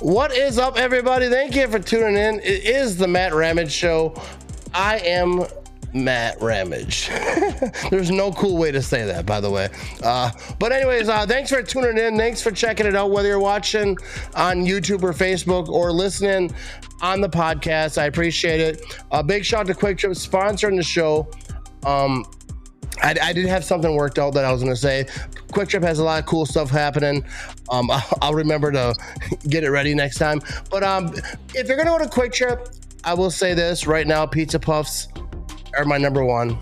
What is up, everybody? Thank you for tuning in. It is the Matt Ramage Show. I am Matt Ramage. There's no cool way to say that, by the way. Uh, but anyways, uh, thanks for tuning in. Thanks for checking it out, whether you're watching on YouTube or Facebook or listening on the podcast. I appreciate it. A big shout out to Kwik Trip sponsoring the show. Um, I, I, did have something worked out that I was going to say. Kwik Trip has a lot of cool stuff happening. Um, I'll, remember to get it ready next time. But um, if you're to go to Kwik Trip, I will say this right now: pizza puffs are my number one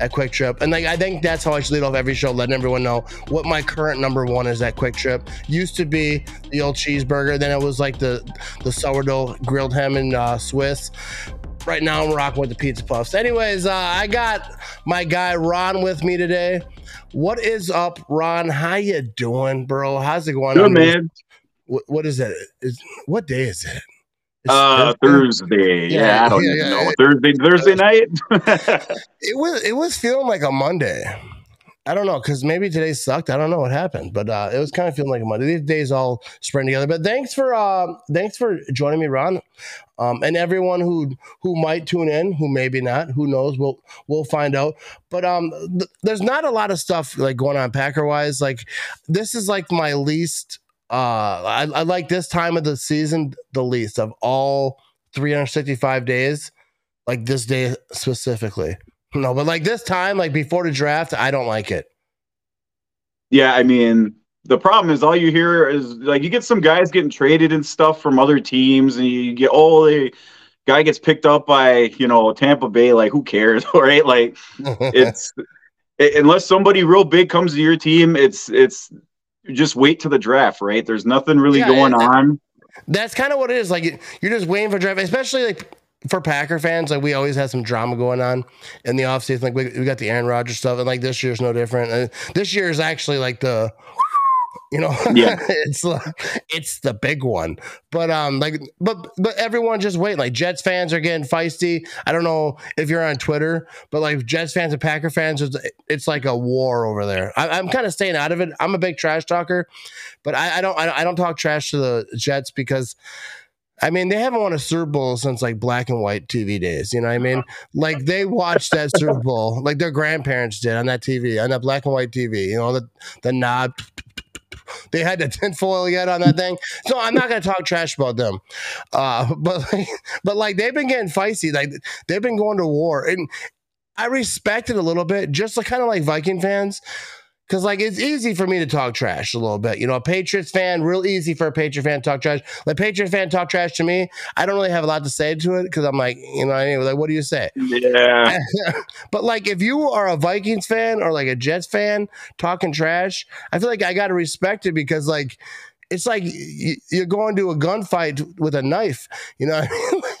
at Kwik Trip, and like I think that's how I should lead off every show, letting everyone know what my current number one is at Kwik Trip. Used to be the old cheeseburger, then it was like the the sourdough grilled ham and uh, Swiss right now I'm rocking with the pizza puffs. Anyways, uh, I got my guy Ron with me today. What is up, Ron? How you doing, bro? How's it going? Good, man. What, what is it? Is what day is it? It's uh, Thursday. Yeah, yeah, I don't yeah, even yeah. know. Thursday, Thursday night. it was it was feeling like a Monday. I don't know because maybe today sucked. I don't know what happened, but uh, it was kind of feeling like a Monday. These days all spreading together. But thanks for uh, thanks for joining me, Ron, um, and everyone who who might tune in, who maybe not, who knows? We'll we'll find out. But um, th- there's not a lot of stuff like going on Packer wise. Like this is like my least. Uh, I, I like this time of the season the least of all 365 days. Like this day specifically. No, but like this time, like before the draft, I don't like it. Yeah, I mean, the problem is all you hear is like you get some guys getting traded and stuff from other teams, and you get oh the guy gets picked up by you know Tampa Bay. Like who cares, right? Like it's it, unless somebody real big comes to your team, it's it's just wait to the draft, right? There's nothing really yeah, going on. That's kind of what it is. Like you're just waiting for draft, especially like for Packer fans, like we always had some drama going on in the offseason. Like we, we got the Aaron Rodgers stuff, and like this year's no different. And this year is actually like the you know yeah. it's it's the big one. But um like but but everyone just wait. Like jets fans are getting feisty. I don't know if you're on twitter but like jets fans and packer fans it's, it's like a war over there. I, am kind of staying out of it. I'm a big trash talker but i, I don't I, I don't talk trash to the jets because I mean, they haven't won a Super Bowl since like black and white TV days. You know what I mean? Like they watched that Super Bowl, like their grandparents did on that TV, on that black and white TV. You know, the the knob. They had the tinfoil yet on that thing, so I'm not gonna talk trash about them. Uh, but like, but like they've been getting feisty, like they've been going to war, and I respect it a little bit, just like kind of like Viking fans. Cause like it's easy for me to talk trash a little bit. You know, a Patriots fan, real easy for a Patriot fan to talk trash. Like Patriot fan talk trash to me, I don't really have a lot to say to it because I'm like, you know, anyway, like what do you say? Yeah. but like if you are a Vikings fan or like a Jets fan talking trash, I feel like I gotta respect it because like it's like you're going to a gunfight with a knife, you know.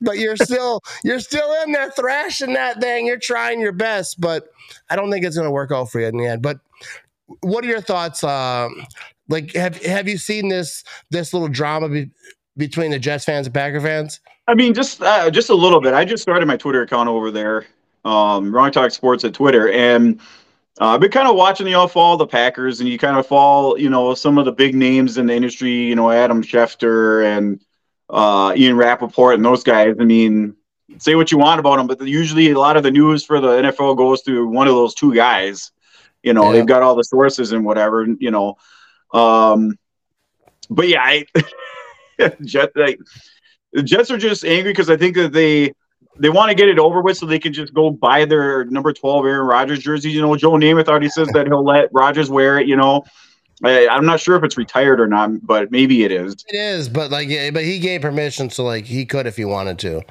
but you're still you're still in there thrashing that thing. You're trying your best, but I don't think it's going to work out for you in the end. But what are your thoughts? Uh, like, have have you seen this this little drama be, between the Jets fans and Packer fans? I mean, just uh, just a little bit. I just started my Twitter account over there, um, Ron Talk Sports at Twitter, and uh, I've been kind of watching you all follow the Packers, and you kind of follow, you know, some of the big names in the industry. You know, Adam Schefter and uh, Ian Rapoport and those guys. I mean, say what you want about them, but usually a lot of the news for the NFL goes through one of those two guys. You know, yeah. they've got all the sources and whatever. You know, um, but yeah, I, Jet, like, the Jets are just angry because I think that they they want to get it over with so they can just go buy their number 12 Aaron Rodgers jersey. You know, Joe Namath already says that he'll let Rodgers wear it, you know. I, am not sure if it's retired or not, but maybe it is. It is, but like, but he gave permission, so like he could if he wanted to.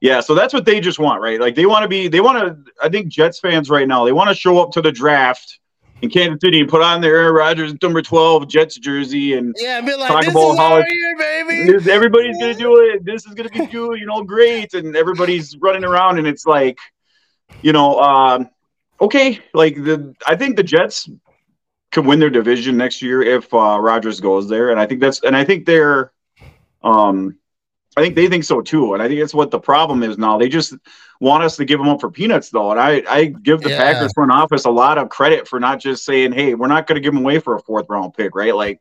Yeah, so that's what they just want, right? Like they want to be, they want to. I think Jets fans right now, they want to show up to the draft in Kansas City and put on their Aaron Rodgers number twelve Jets jersey and yeah, be like, talk about how year, baby. This, everybody's gonna do it. This is gonna be good, you know, great, and everybody's running around, and it's like, you know, um, okay, like the I think the Jets could win their division next year if uh, Rodgers goes there, and I think that's and I think they're, um, I think they think so too, and I think that's what the problem is now. They just want us to give them up for peanuts, though, and I I give the yeah. Packers front office a lot of credit for not just saying, hey, we're not going to give them away for a fourth round pick, right? Like,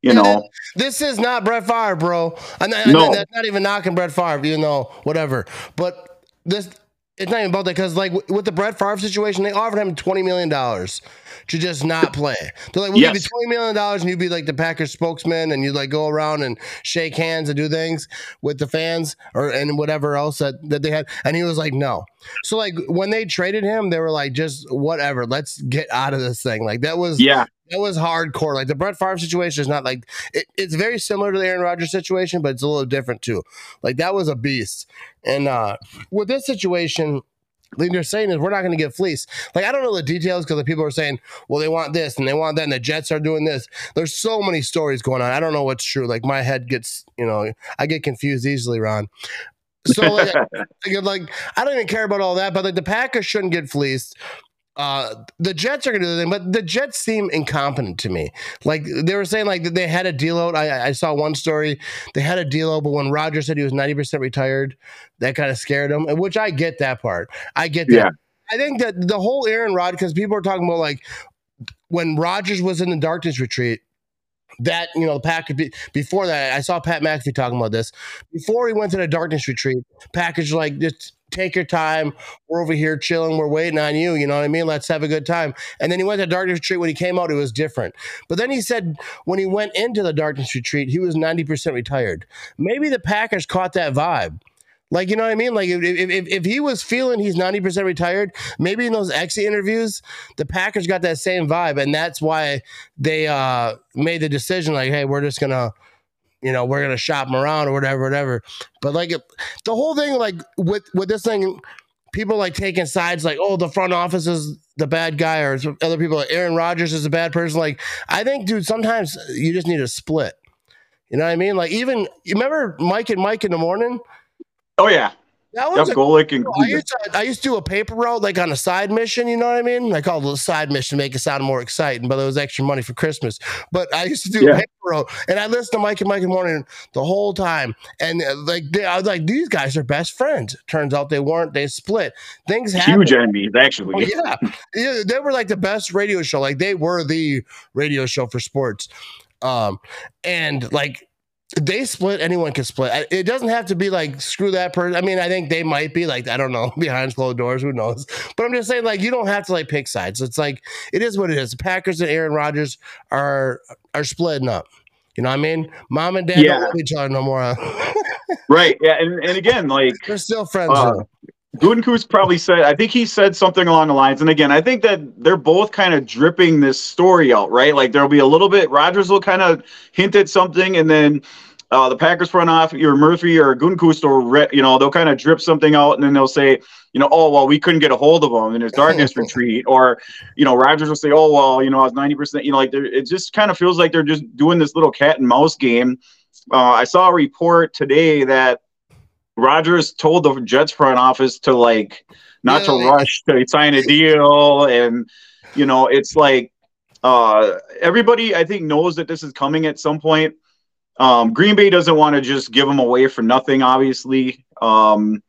you know. This is not Brett Favre, bro. And, no. that's not even knocking Brett Favre, you know, whatever. But this, it's not even about that because, like, with the Brett Favre situation, they offered him $20 million to just not play. They're like, we'll yes. give you $20 million and you'd be like the Packers spokesman and you'd like go around and shake hands and do things with the fans or and whatever else that, that they had. And he was like, no. So, like, when they traded him, they were like, just whatever, let's get out of this thing. Like, that was, yeah that was hardcore. Like the Brett Favre situation is not like it, it's very similar to the Aaron Rodgers situation, but it's a little different too. Like that was a beast. And uh with this situation, like they're saying is we're not going to get fleeced. Like I don't know the details because the people are saying, well, they want this and they want that, and the Jets are doing this. There's so many stories going on. I don't know what's true. Like my head gets, you know, I get confused easily, Ron. So like, like I don't even care about all that, but like the Packers shouldn't get fleeced. Uh, the Jets are going to do the thing, but the Jets seem incompetent to me. Like they were saying, like they had a deal out. I, I saw one story. They had a deal out, but when Roger said he was ninety percent retired, that kind of scared him. Which I get that part. I get that. Yeah. I think that the whole Aaron Rod, because people are talking about like when Rodgers was in the darkness retreat, that you know the package before that I saw Pat McAfee talking about this before he went to the darkness retreat. Package like just take your time. We're over here chilling. We're waiting on you. You know what I mean? Let's have a good time. And then he went to darkness retreat. When he came out, it was different. But then he said when he went into the darkness retreat, he was ninety percent retired. Maybe the Packers caught that vibe. Like, you know what I mean? Like, if, if, if he was feeling he's 90% retired, maybe in those exit interviews, the Packers got that same vibe. And that's why they uh, made the decision like, hey, we're just going to, you know, we're to shop him around or whatever, whatever. But like the whole thing, like with, with this thing, people like taking sides like, oh, the front office is the bad guy, or other people, like Aaron Rodgers is a bad person. Like, I think, dude, sometimes you just need a split. You know what I mean? Like, even you remember Mike and Mike in the morning? Oh yeah. That was yep, and I used, to, I used to do a paper route like on a side mission, you know what I mean? I called it a side mission to make it sound more exciting, but it was extra money for Christmas. But I used to do yeah. a paper route and I listened to Mike and Mike in the morning the whole time. And uh, like they, I was like, these guys are best friends. Turns out they weren't, they split. Things happen. Huge enemies, actually. Oh, yeah. yeah. They were like the best radio show. Like they were the radio show for sports. Um, and like they split anyone can split. It doesn't have to be like screw that person. I mean i think they might be like i don't know behind closed doors who knows? But i'm just saying like you don't have to like pick sides. It's like it is what it is. The packers and aaron rodgers are are splitting up. You know what i mean? Mom and dad yeah. don't love each other no more. Right. Yeah and, and again like they're still friends uh, Gutekunst probably said, I think he said something along the lines. And again, I think that they're both kind of dripping this story out, right? Like there'll be a little bit, Rodgers will kind of hint at something, and then uh, the Packers front off, your Murphy or Gutekunst, or you know, they'll kind of drip something out, and then they'll say, you know, oh well, we couldn't get a hold of him in his darkness retreat, or you know, Rodgers will say, oh well, you know, I was ninety percent, you know, like it just kind of feels like they're just doing this little cat and mouse game. Uh, I saw a report today that Rodgers told the Jets front office to like not to rush to sign a deal, and you know it's like uh, everybody I think knows that this is coming at some point. Um, Green Bay doesn't want to just give him away for nothing. Obviously, um,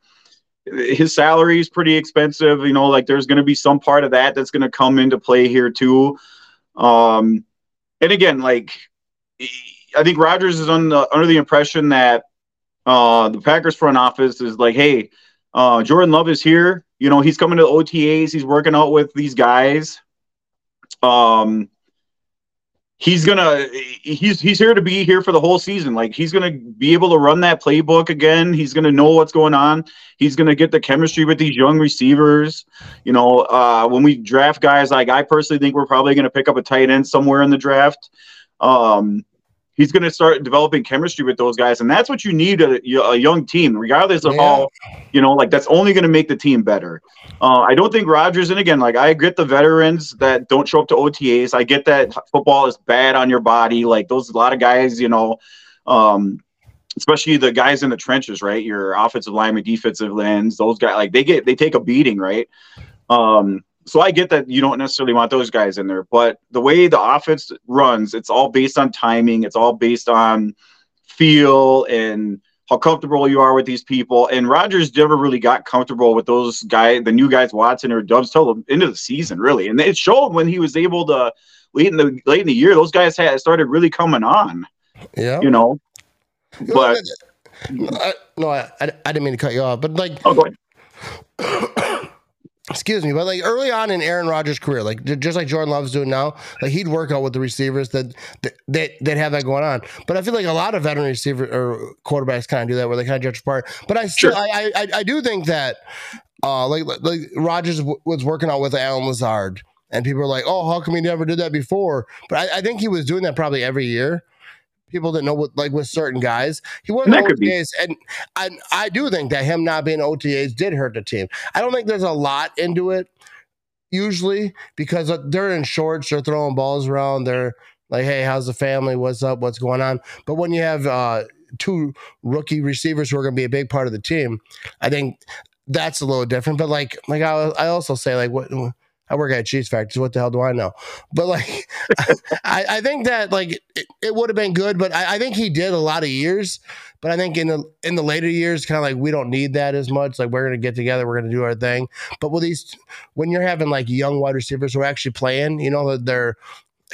his salary is pretty expensive. You know, like there's going to be some part of that that's going to come into play here too. Um, and again, like I think Rodgers is on the, under the impression that uh, the Packers front office is like, hey, uh, Jordan Love is here. You know, he's coming to the OTAs. He's working out with these guys. Um, he's gonna he's he's here to be here for the whole season. Like he's gonna be able to run that playbook again. He's gonna know what's going on. He's gonna get the chemistry with these young receivers. You know, uh, when we draft guys, like I personally think we're probably gonna pick up a tight end somewhere in the draft. Um, he's going to start developing chemistry with those guys, and that's what you need a, a young team, regardless of yeah. all, you know, like that's only going to make the team better. Uh, I don't think Rodgers, and again, like I get the veterans that don't show up to OTAs. I get that football is bad on your body. Like those, a lot of guys, you know, um, especially the guys in the trenches, right? Your offensive lineman, defensive ends, those guys, like they get, they take a beating, right? Um, so I get that you don't necessarily want those guys in there, but the way the offense runs, it's all based on timing. It's all based on feel and how comfortable you are with these people. And Rodgers never really got comfortable with those guys, the new guys, Watson or Doubs, till the end of the season, really. And it showed when he was able to late in the late in the year, those guys had started really coming on. Yeah. You know, but I, no, I, I didn't mean to cut you off, but like, oh, go ahead. excuse me, but like early on in Aaron Rodgers' career, like just like Jordan Love's doing now, like he'd work out with the receivers that that they'd have that going on. But I feel like a lot of veteran receivers or quarterbacks kind of do that, where they kind of judge apart. But I still, sure. I, I, I do think that, uh, like like Rodgers w- was working out with Allen Lazard, and people are like, oh, how come he never did that before? But I, I think he was doing that probably every year people didn't know what like with certain guys. He wasn't and OTAs, and I I do think that him not being OTAs did hurt the team. I don't think there's a lot into it usually because they're in shorts, they're throwing balls around, they're like, hey, how's the family? What's up? What's going on? But when you have uh, two rookie receivers who are going to be a big part of the team, I think that's a little different. But like, like I, I also say, like, what I work at cheese factories. What the hell do I know? But like, I, I, think that like it, it would have been good, but I, I, think he did a lot of years. But I think in the in the later years, kind of like we don't need that as much. Like we're gonna get together, we're gonna do our thing. But with these, when you're having like young wide receivers who are actually playing, you know, they're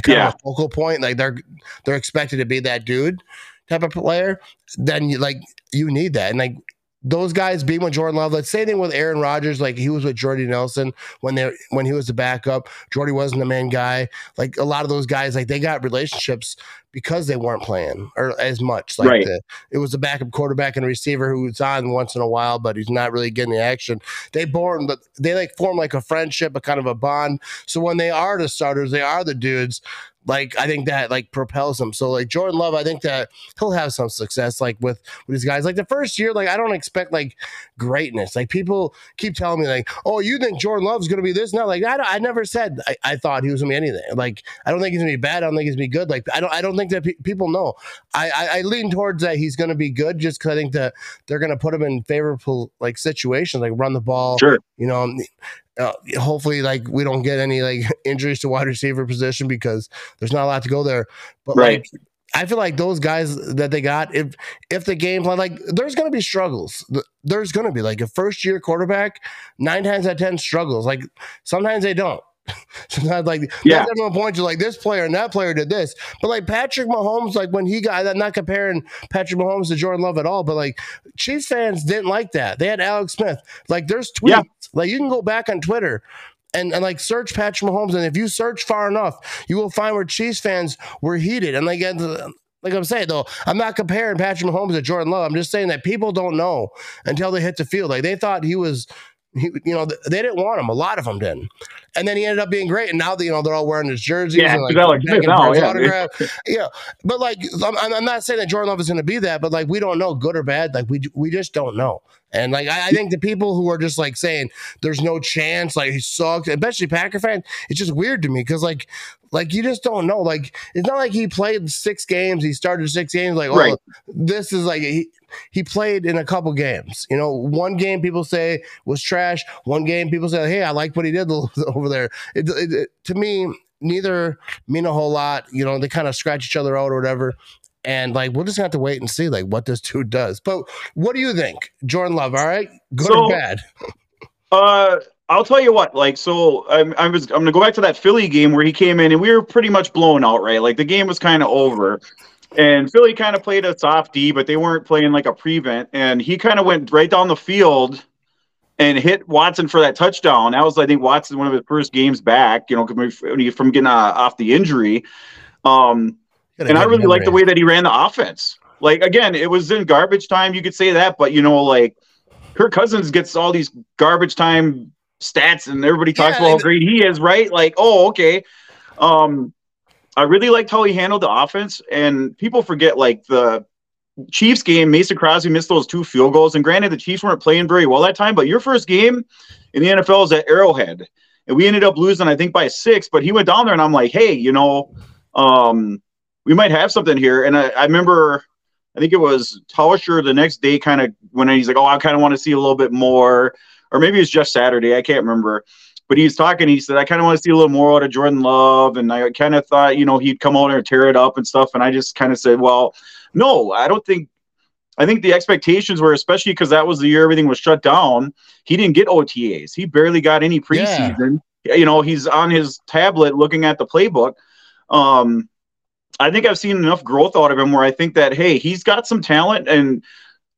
kind yeah. of a focal point. Like they're they're expected to be that dude type of player. Then you like you need that, and like those guys being with Jordan Love. Let's say thing with Aaron Rodgers, like he was with Jordy Nelson when they when he was the backup. Jordy wasn't the main guy. Like a lot of those guys, like they got relationships because they weren't playing or as much. Like right. the, it was the backup quarterback and receiver who's on once in a while, but he's not really getting the action. They born, but they like form like a friendship, a kind of a bond. So when they are the starters, they are the dudes like I think that like propels him. So like Jordan Love, I think that he'll have some success like with with these guys. Like the first year, like I don't expect like greatness. Like people keep telling me like, oh, you think Jordan Love's gonna be this now? Like I, I never said I, I thought he was gonna be anything. Like I don't think he's gonna be bad. I don't think he's gonna be good. Like I don't I don't think that pe- people know. I, I, I lean towards that he's gonna be good just because I think that they're gonna put him in favorable like situations, like run the ball. Sure. You know, uh, hopefully like we don't get any like injuries to wide receiver position because there's not a lot to go there. But right. like I feel like those guys that they got, if if the game plan, like there's gonna be struggles. There's gonna be like a first year quarterback, nine times out of ten struggles. Like sometimes they don't. Sometimes like yeah, everyone points to like this player and that player did this, but like Patrick Mahomes, like when he got that, not comparing Patrick Mahomes to Jordan Love at all, but like Chiefs fans didn't like that. They had Alex Smith. Like there's tweets, yeah. like you can go back on Twitter and, and like search Patrick Mahomes, and if you search far enough, you will find where Chiefs fans were heated. And like like I'm saying though, I'm not comparing Patrick Mahomes to Jordan Love. I'm just saying that people don't know until they hit the field. Like they thought he was he, you know, they didn't want him. A lot of them didn't. And then he ended up being great. And now, you know, they're all wearing his jerseys. Yeah, and like, like now, yeah, autograph. yeah. But like, I'm, I'm not saying that Jordan Love is going to be that, but like, we don't know good or bad. Like, we we just don't know. And like, I, I, think the people who are just like saying there's no chance, like he sucks, especially Packer fans, it's just weird to me because like, like you just don't know. Like, it's not like he played six games. He started six games. Like, oh, right. this is like he, he played in a couple games. You know, one game people say was trash. One game people say, hey, I like what he did over there. It, it, it, to me, neither mean a whole lot. You know, they kind of scratch each other out or whatever. And like, we'll just have to wait and see like what this dude does. But what do you think, Jordan Love? All right, good so, or bad? Uh, I'll tell you what. Like, so I'm, I was I'm gonna go back to that Philly game where he came in and we were pretty much blown out. Right, like the game was kind of over. And Philly kind of played a soft D, but they weren't playing like a prevent. And he kind of went right down the field and hit Watson for that touchdown. That was, I think, Watson one of his first games back. You know, from getting uh, off the injury. Um, and I really like the way that he ran the offense. Like again, it was in garbage time. You could say that, but you know, like Kirk Cousins gets all these garbage time stats, and everybody talks yeah, about how great he is, right? Like, oh, okay. Um, I really liked how he handled the offense, and people forget like the Chiefs game. Mason Crosby missed those two field goals, and granted, the Chiefs weren't playing very well that time. But your first game in the NFL is at Arrowhead, and we ended up losing, I think, by six. But he went down there, and I'm like, hey, you know, um, we might have something here. And I, I remember, I think it was Tauscher the next day, kind of when he's like, oh, I kind of want to see a little bit more, or maybe it's just Saturday, I can't remember but he's talking. He said, I kind of want to see a little more out of Jordan Love. And I kind of thought, you know, he'd come out and tear it up and stuff. And I just kind of said, well, no, I don't think. I think the expectations were, especially because that was the year everything was shut down. He didn't get OTAs. He barely got any preseason. Yeah. You know, he's on his tablet looking at the playbook. um, I think I've seen enough growth out of him where I think that hey, he's got some talent and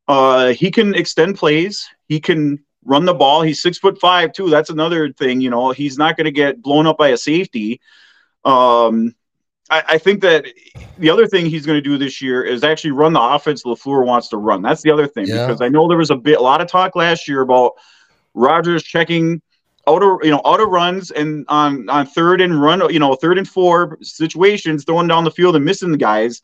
uh, he can extend plays. He can run the ball. He's six foot five too. That's another thing. You know, he's not going to get blown up by a safety. Um, I, I, think that the other thing he's going to do this year is actually run the offense LaFleur wants to run. That's the other thing yeah. because I know there was a bit, a lot of talk last year about Rodgers checking out of you know out of runs and on on third and run you know third and four situations throwing down the field and missing the guys.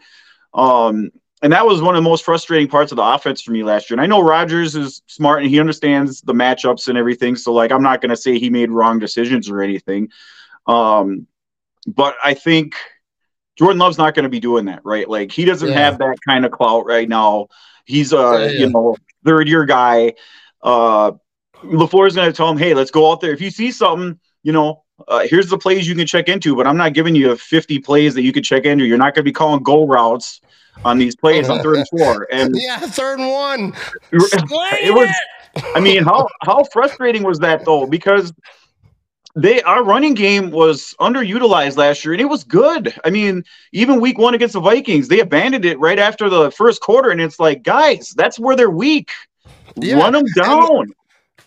Um, and that was one of the most frustrating parts of the offense for me last year. And I know Rodgers is smart and he understands the matchups and everything. So like I'm not going to say he made wrong decisions or anything. Um, but I think Jordan Love's not going to be doing that, right? Like he doesn't yeah. have that kind of clout right now. He's a yeah, yeah. you know third year guy. Uh, LaFleur is going to tell him, hey, let's go out there. If you see something, you know, uh, here's the plays you can check into, but I'm not giving you 50 plays that you can check into. You're not going to be calling goal routes on these plays on third and four. And yeah, third and one. it was. I mean, how how frustrating was that though? Because they our running game was underutilized last year and it was good. I mean, even week one against the Vikings, they abandoned it right after the first quarter, and it's like, guys, that's where they're weak. Yeah. Run them down.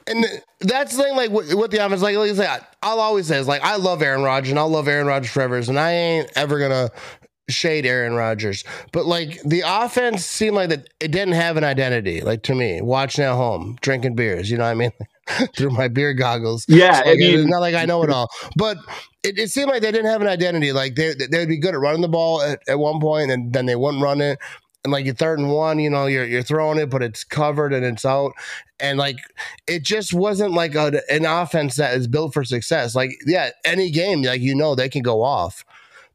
And, that's the thing, like what, the offense, like, like I said, I'll always say is like I love Aaron Rodgers and I'll love Aaron Rodgers forever, and I ain't ever gonna shade Aaron Rodgers, but like the offense seemed like that it didn't have an identity. Like to me, watching at home, drinking beers, you know what I mean, through my beer goggles. Yeah, so, I mean, it's not like I know it all, but it, it, seemed like they didn't have an identity. Like they they would be good at running the ball at, at one point, and then they wouldn't run it. And like your third and one, you know, you're you're throwing it, but it's covered and it's out, and like it just wasn't like a, an offense that is built for success. Like yeah, any game, like you know, they can go off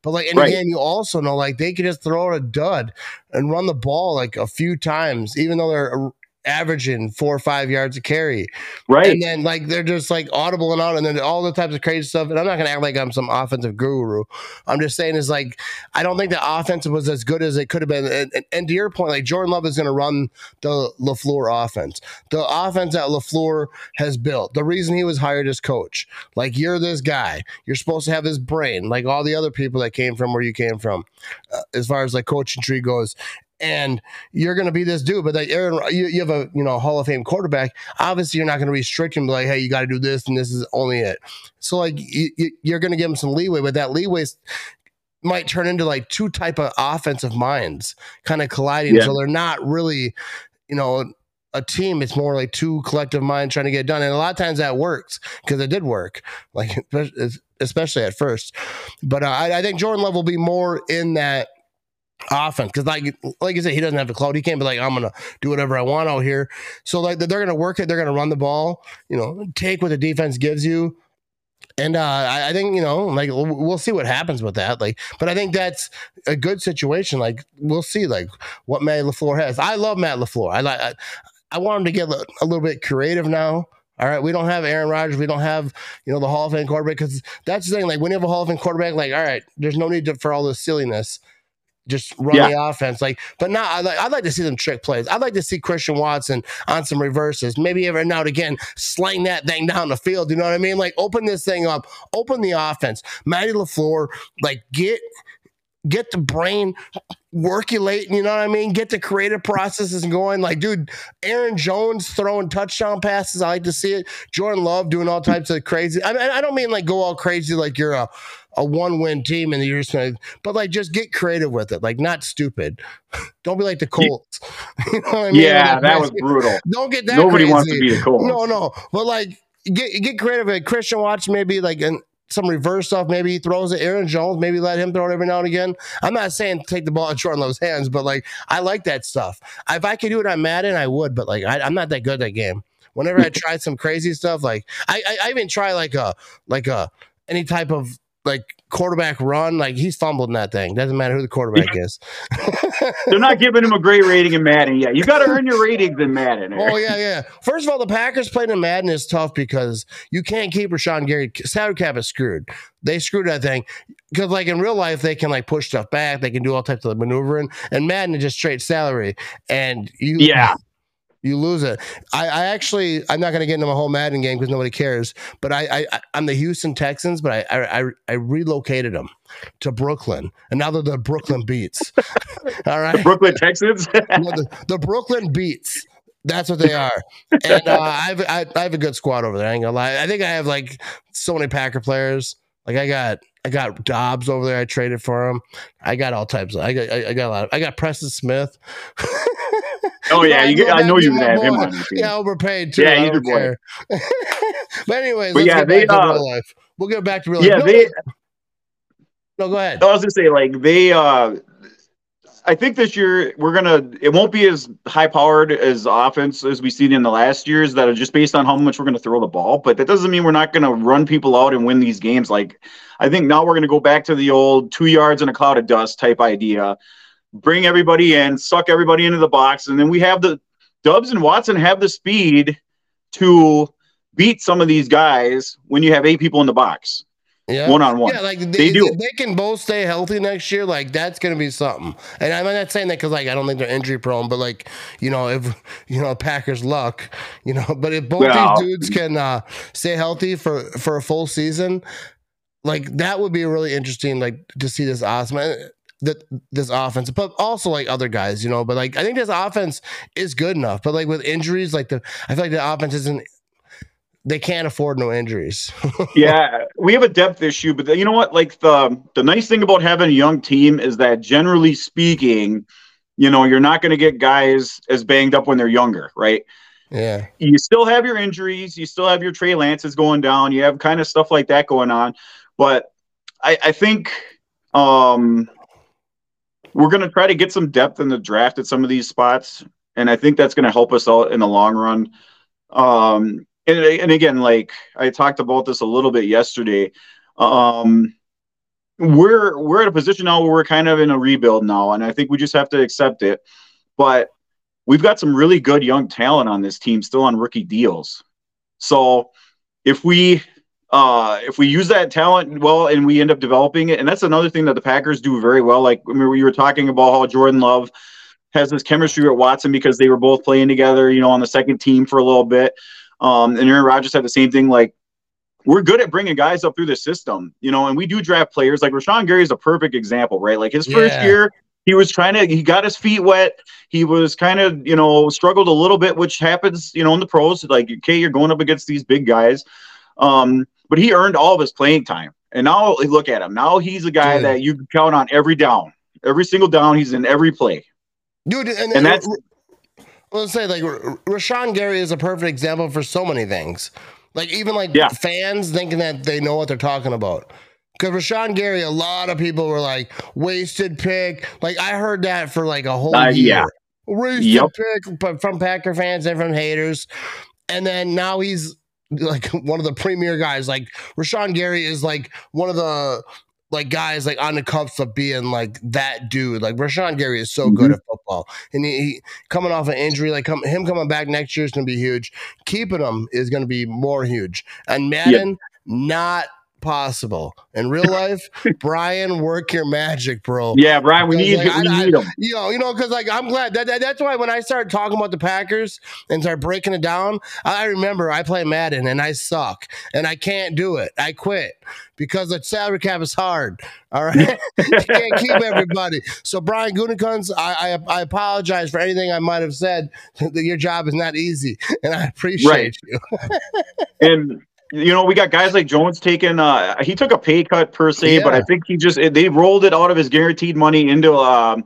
but like in right. game, you also know like they could just throw out a dud and run the ball like a few times, even though they're averaging four or five yards a carry. Right. And then like they're just like audible and on and then all the types of crazy stuff. And I'm not gonna act like I'm some offensive guru. I'm just saying is like I don't think the offense was as good as it could have been. And, and, and to your point, like Jordan Love is gonna run the LaFleur offense. The offense that LaFleur has built. The reason he was hired as coach. Like you're this guy. You're supposed to have this brain, like all the other people that came from where you came from, uh, as far as like coaching tree goes and you're going to be this dude. But like Aaron, you, you, have a you know Hall of Fame quarterback. Obviously, you're not going to restrict him like, hey, you got to do this and this is only it. So like you, you're going to give him some leeway, but that leeway might turn into like two type of offensive minds kind of colliding. Yeah. So they're not really, you know, a team. It's more like two collective minds trying to get done. And a lot of times that works because it did work, like especially at first. But uh, I, I think Jordan Love will be more in that offense because like like I said, he doesn't have the cloud He can't be like I'm gonna do whatever I want out here. So like they're gonna work it. They're gonna run the ball. You know, take what the defense gives you. And uh, I, I, think you know, like we'll see what happens with that. Like, but I think that's a good situation. Like, we'll see, like what Matt LaFleur has. I love Matt LaFleur. I like. I, I want him to get a little bit creative now. All right, we don't have Aaron Rodgers. We don't have you know the Hall of Fame quarterback because that's the thing. Like when you have a Hall of Fame quarterback, like all right, there's no need to, for all this silliness just run yeah. the offense. Like, but now I'd like, I'd like to see them trick plays. I'd like to see Christian Watson on some reverses. Maybe every now and again, slang that thing down the field. You know what I mean? Like, open this thing up, open the offense. Matty LaFleur, like, get get the brain workulating, you know what I mean? Get the creative processes going. Like, dude, Aaron Jones throwing touchdown passes. I like to see it. Jordan Love doing all types of crazy. I mean, I don't mean like go all crazy like you're a a one win team and you're just gonna, but like just get creative with it, like not stupid. Don't be like the Colts. you know what I mean? Yeah, like, that was brutal. Don't get that. Nobody crazy. wants to be the Colts. No, no, but like get get creative. Like Christian Watch maybe like an some reverse stuff. Maybe he throws it. Aaron Jones, maybe let him throw it every now and again. I'm not saying take the ball out Jordan Love's hands, but like I like that stuff. If I could do it on Madden, I would, but like I, am not that good at that game. Whenever I try some crazy stuff, like I, I, I even try like a like a any type of like quarterback run, like he's fumbling that thing. Doesn't matter who the quarterback is. They're not giving him a great rating in Madden yet. You got to earn your ratings in Madden. Oh yeah, yeah. First of all, the Packers playing in Madden is tough because you can't keep Rashan Gary. Salary cap is screwed. They screwed that thing because, like in real life, they can like push stuff back. They can do all types of maneuvering. And Madden is just straight salary. And you, yeah. You lose it. I, I actually, I'm not going to get into my whole Madden game because nobody cares. But I, I, I'm the Houston Texans, but I, I, I relocated them to Brooklyn, and now they're the Brooklyn Beats. All right, Brooklyn Texans. no, the, the Brooklyn Beats. That's what they are. And uh, I, have, I, I have a good squad over there. I ain't gonna lie. I think I have like so many Packer players. Like I got I got Doubs over there. I traded for him. I got all types. Of, I got I, I got a lot. Of, I got Preston Smith. oh yeah, you, I know you have him on. Yeah, overpaid too. Yeah, your boy. but anyways, but yeah, they uh, real life. We'll get back to real yeah, life. Yeah, they. No, go ahead. I was gonna say like they uh I think this year we're gonna it won't be as high powered as offense as we've seen in the last years that are just based on how much we're gonna throw the ball. But that doesn't mean we're not gonna run people out and win these games. Like I think now we're gonna go back to the old two yards in a cloud of dust type idea. Bring everybody in, suck everybody into the box, and then we have the Doubs and Watson have the speed to beat some of these guys when you have eight people in the box yeah. one on one. Yeah, like they, they do. they can both stay healthy next year, like that's gonna be something. And I'm not saying that because like I don't think they're injury prone, but like you know if you know Packers luck, you know, but if both well, these dudes can uh, stay healthy for for a full season, like that would be really interesting. Like to see this awesome. That this offense, but also like other guys, you know. But like I think this offense is good enough. But like with injuries, like the I feel like the offense isn't they can't afford no injuries. yeah, we have a depth issue, but the, you know what? Like the the nice thing about having a young team is that generally speaking, you know, you're not going to get guys as banged up when they're younger, right? Yeah. You still have your injuries, you still have your Trey Lances going down, you have kind of stuff like that going on, but I, I think um, we're going to try to get some depth in the draft at some of these spots, and I think that's going to help us out in the long run. Um, and, and again, like I talked about this a little bit yesterday, um, we're we're at a position now where we're kind of in a rebuild now, and I think we just have to accept it. But we've got some really good young talent on this team still on rookie deals. So if we uh, if we use that talent well and we end up developing it, and that's another thing that the Packers do very well. Like I mean, we were talking about how Jordan Love has this chemistry with Watson because they were both playing together, you know, on the second team for a little bit. Um, and Aaron Rodgers had the same thing. Like, we're good at bringing guys up through the system, you know, and we do draft players. Like Rashan Gary is a perfect example, right? Like his first year, he was trying to, he got his feet wet. He was kind of, you know, struggled a little bit, which happens, you know, in the pros. Like, okay, you're going up against these big guys. Um, but he earned all of his playing time. And now look at him. Now he's a guy Dude. that you can count on every down, every single down. He's in every play. Dude, and, and that's well, say like Rashan Gary is a perfect example for so many things. Like even like yeah. fans thinking that they know what they're talking about. Because Rashan Gary, a lot of people were like wasted pick. Like I heard that for like a whole uh, year. Yeah. Wasted yep. pick, but from Packer fans and from haters. And then now he's like one of the premier guys. Like Rashan Gary is like one of the like guys like on the cups of being like that dude. Like Rashan Gary is so mm-hmm. good at football, and he, he, coming off an injury, like come, him coming back next year is going to be huge. Keeping him is going to be more huge. And Madden, yep. not possible. In real life, Brian, work your magic, bro. Yeah, Brian, we need, like, we I, need him. You know, you know, because like I'm glad that, that, that's why when I started talking about the Packers and start breaking it down, I remember I play Madden and I suck and I can't do it. I quit because the salary cap is hard. All right, you can't keep everybody. So Brian Gutekunst, I, I, I apologize for anything I might have said. Your job is not easy, and I appreciate right. you. and you know, we got guys like Jones taking. Uh, he took a pay cut per se, yeah. but I think he just they rolled it out of his guaranteed money into. Uh,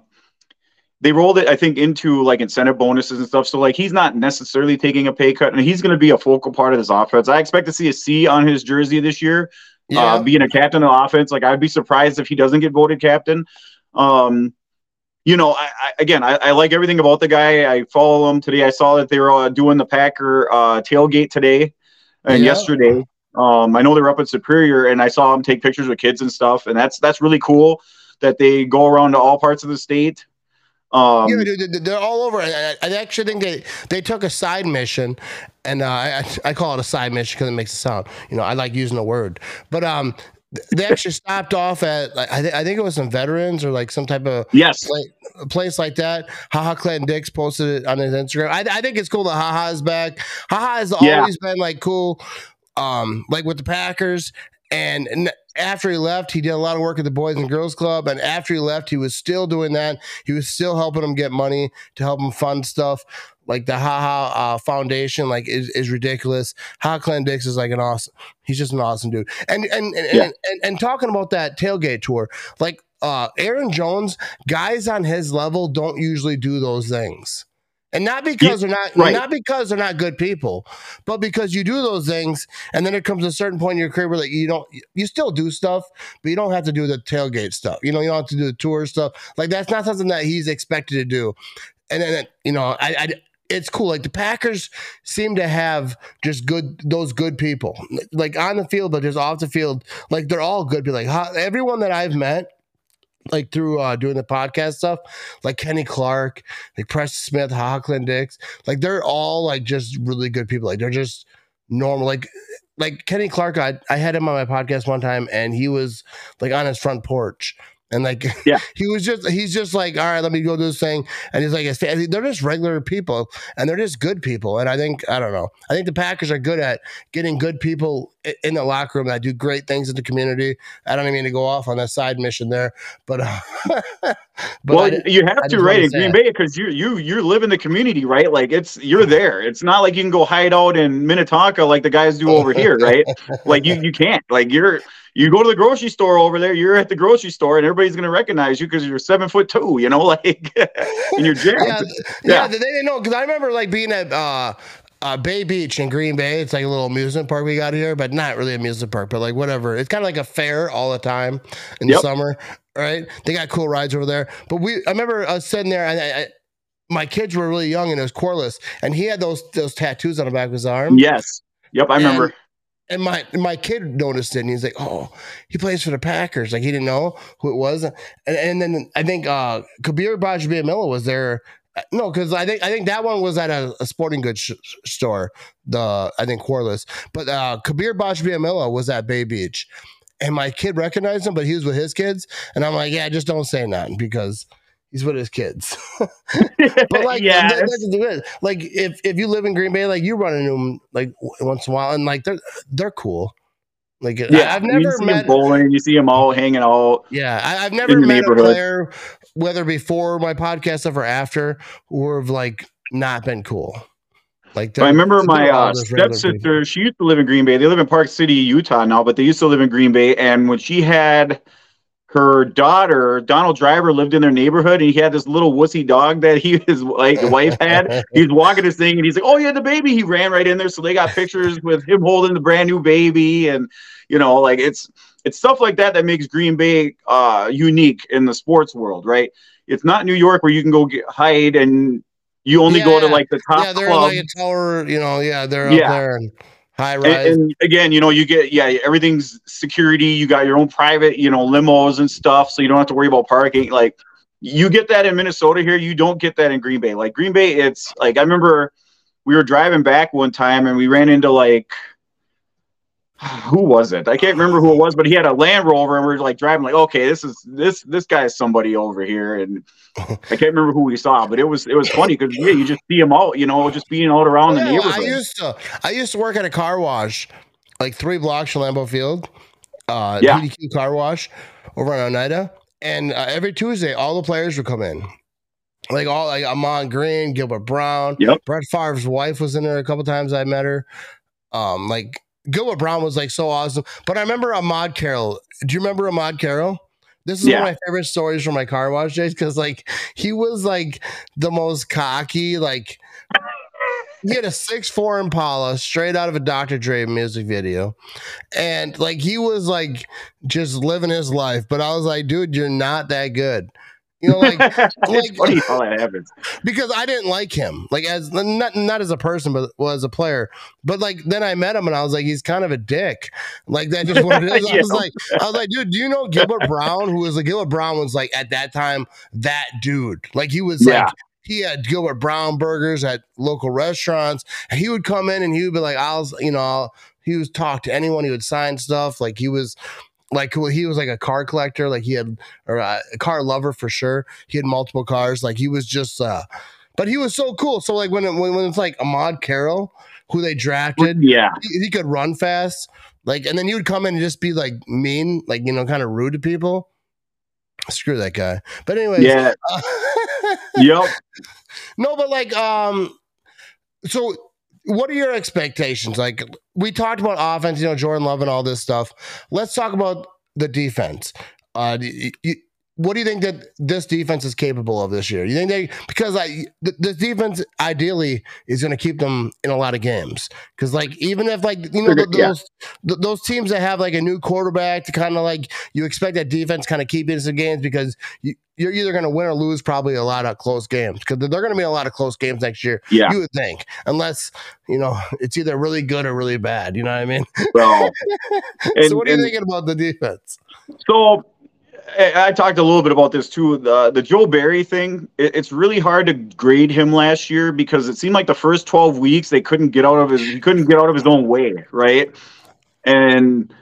they rolled it, I think, into like incentive bonuses and stuff. So like he's not necessarily taking a pay cut, and he's going to be a focal part of this offense. I expect to see a C on his jersey this year, uh, yeah. uh, being a captain of the offense. Like I'd be surprised if he doesn't get voted captain. Um, you know, I, I again, I, I, like everything about the guy. I follow him today. I saw that they were uh, doing the Packer uh, tailgate today and yeah. yesterday. Um, I know they're up at Superior, and I saw them take pictures with kids and stuff, and that's that's really cool that they go around to all parts of the state. Um, yeah, they're all over. I, I, actually think they they took a side mission, and uh, I I call it a side mission because it makes it sound. You know, I like using the word, but um, they actually stopped off at like, I, th- I think it was some veterans or like some type of yes like a place like that, Ha Ha Clinton-Dix posted it on his Instagram. I, I think it's cool that Haha is back. Haha has Yeah. always been like cool, um, like with the Packers. And, and after he left, he did a lot of work at the Boys and Girls Club. And after he left, he was still doing that. He was still helping them get money to help them fund stuff. Like the Haha uh, Foundation, like is, is ridiculous. Ha Clinton-Dix is like an awesome. He's just an awesome dude. And and and, Yeah. and, and and talking about that tailgate tour, like uh Aaron Jones, guys on his level don't usually do those things. And not because they're not right. not because they're not good people, but because you do those things, and then it comes a certain point in your career where like you don't you still do stuff, but you don't have to do the tailgate stuff. You know, you don't have to do the tour stuff. Like that's not something that he's expected to do. And then you know, I, I it's cool. Like the Packers seem to have just good those good people, like on the field, but just off the field, like they're all good people. Like how, everyone that I've met, like through uh, doing the podcast stuff, like Kenny Clark, like Preston Smith, Ha Ha Clinton-Dix, like they're all like just really good people. Like they're just normal. Like like Kenny Clark, I I had him on my podcast one time, and he was like on his front porch. And like, Yeah. he was just, he's just like, all right, let me go do this thing. And he's like, they're just regular people and they're just good people. And I think, I don't know, I think the Packers are good at getting good people in the locker room that do great things in the community. I don't even mean to go off on that side mission there, but, uh, but well, I, you have I to right in Green. Bay because you you you live in the community, right? Like it's you're there. It's not like you can go hide out in Minnetonka like the guys do over here, right? Like you you can't. Like you're you go to the grocery store over there. You're at the grocery store, and everybody's gonna recognize you because you're seven foot two. You know, like and you're jacked. yeah, Yeah. yeah, they didn't know because I remember like being at uh, uh, Bay Beach in Green Bay. It's like a little amusement park we got here, but not really a amusement park, but like whatever. It's kind of like a fair all the time in the summer, right? They got cool rides over there. But we, I remember us sitting there and I, I, my kids were really young and it was Corliss, and he had those those tattoos on the back of his arm. Yes. Yep. I remember. And my my kid noticed it, and he's like, "Oh, he plays for the Packers." Like he didn't know who it was, and and then I think uh, Kabeer Gbaja-Biamila was there. No, because I think I think that one was at a, a sporting goods sh- store. The I think Corliss, but uh, Kabeer Gbaja-Biamila was at Bay Beach, and my kid recognized him, but he was with his kids, and I'm like, "Yeah, just don't say nothing because." He's with his kids, but like, yeah. that- that's thing. like if if you live in Green Bay, like you run into them like once in a while, and like they're they're cool. Like yeah. I've you never see met. him bowling. You see him all hanging out. Yeah, I, I've in never met a player, whether before my podcast stuff or after, who have like not been cool. Like I remember my uh, stepsister. She used to live in Green Bay. They live in Park City, Utah now, but they used to live in Green Bay. And when she had her daughter, Donald Driver lived in their neighborhood, and he had this little wussy dog that he his like wife had. He's walking this thing, and he's like, "Oh, yeah, the baby." He ran right in there, so they got pictures with him holding the brand new baby, and you know, like it's it's stuff like that that makes Green Bay uh, unique in the sports world, right? It's not New York where you can go get, hide and you only Yeah, go to like the top yeah, they're club. in like a tower. You know, yeah, they're Yeah. up there and high And, rise. and again, you know, you get yeah, everything's security. You got your own private, you know, limos and stuff, so you don't have to worry about parking. Like you get that in Minnesota here, you don't get that in Green Bay. Like Green Bay, it's like I remember we were driving back one time and we ran into like who was it? I can't remember who it was, but he had a Land Rover and we are like driving like, okay, this is this this guy is somebody over here, and I can't remember who we saw, but it was it was funny because yeah, you just see him out, you know, just being out around the neighborhood. I used to I used to work at a car wash, like three blocks from Lambeau Field. Uh Yeah. PDQ car wash over on Oneida. And uh, every Tuesday, all the players would come in. Like all like Ahman Green, Gilbert Brown. Yep. Brett Favre's wife was in there a couple times I met her. Um, like Gilbert Brown was like so awesome. But I remember Ahmad Carroll. Do you remember Ahmad Carroll? This is Yeah. one of my favorite stories from my car wash days because like he was like the most cocky, like he had a six four Impala straight out of a Dr. Dre music video, and like he was like just living his life. But I was like, dude, you're not that good. You know, like like- funny how that happens. because I didn't like him, like as not not as a person, but well, as a player. But like then I met him and I was like, he's kind of a dick. Like that just what it is. I was like, I was like, dude, do you know Gilbert Brown? Who was like Gilbert Brown was like at that time that dude. Like he was Yeah. like he had Gilbert Brown burgers at local restaurants. And he would come in and he would be like, I'll, you know, I'll, he was talk to anyone. He would sign stuff. Like he was, like he was like a car collector, like he had or a car lover for sure. He had multiple cars. Like he was just, uh but he was so cool. So like when it, when, when it's like Ahmad Carroll, who they drafted, yeah, he, he could run fast. Like, and then he would come in and just be like mean, like you know, kind of rude to people. Screw that guy. But anyway, yeah, uh, yep. No, but like, um, so what are your expectations? Like we talked about offense, you know, Jordan Love and all this stuff. Let's talk about the defense. Uh, you, what do you think that this defense is capable of this year? You think they because like th- this defense ideally is going to keep them in a lot of games because like even if like you know the, yeah. those th- those teams that have like a new quarterback to kind of like you expect that defense kind of keep in some games because you, you're either going to win or lose probably a lot of close games because they're going to be a lot of close games next year. Yeah, you would think unless you know it's either really good or really bad. You know what I mean? Well, and, so what are you thinking about the defense? So I talked a little bit about this too. The the Joe Barry thing. It, it's really hard to grade him last year because it seemed like the first twelve weeks they couldn't get out of his he couldn't get out of his own way, right? And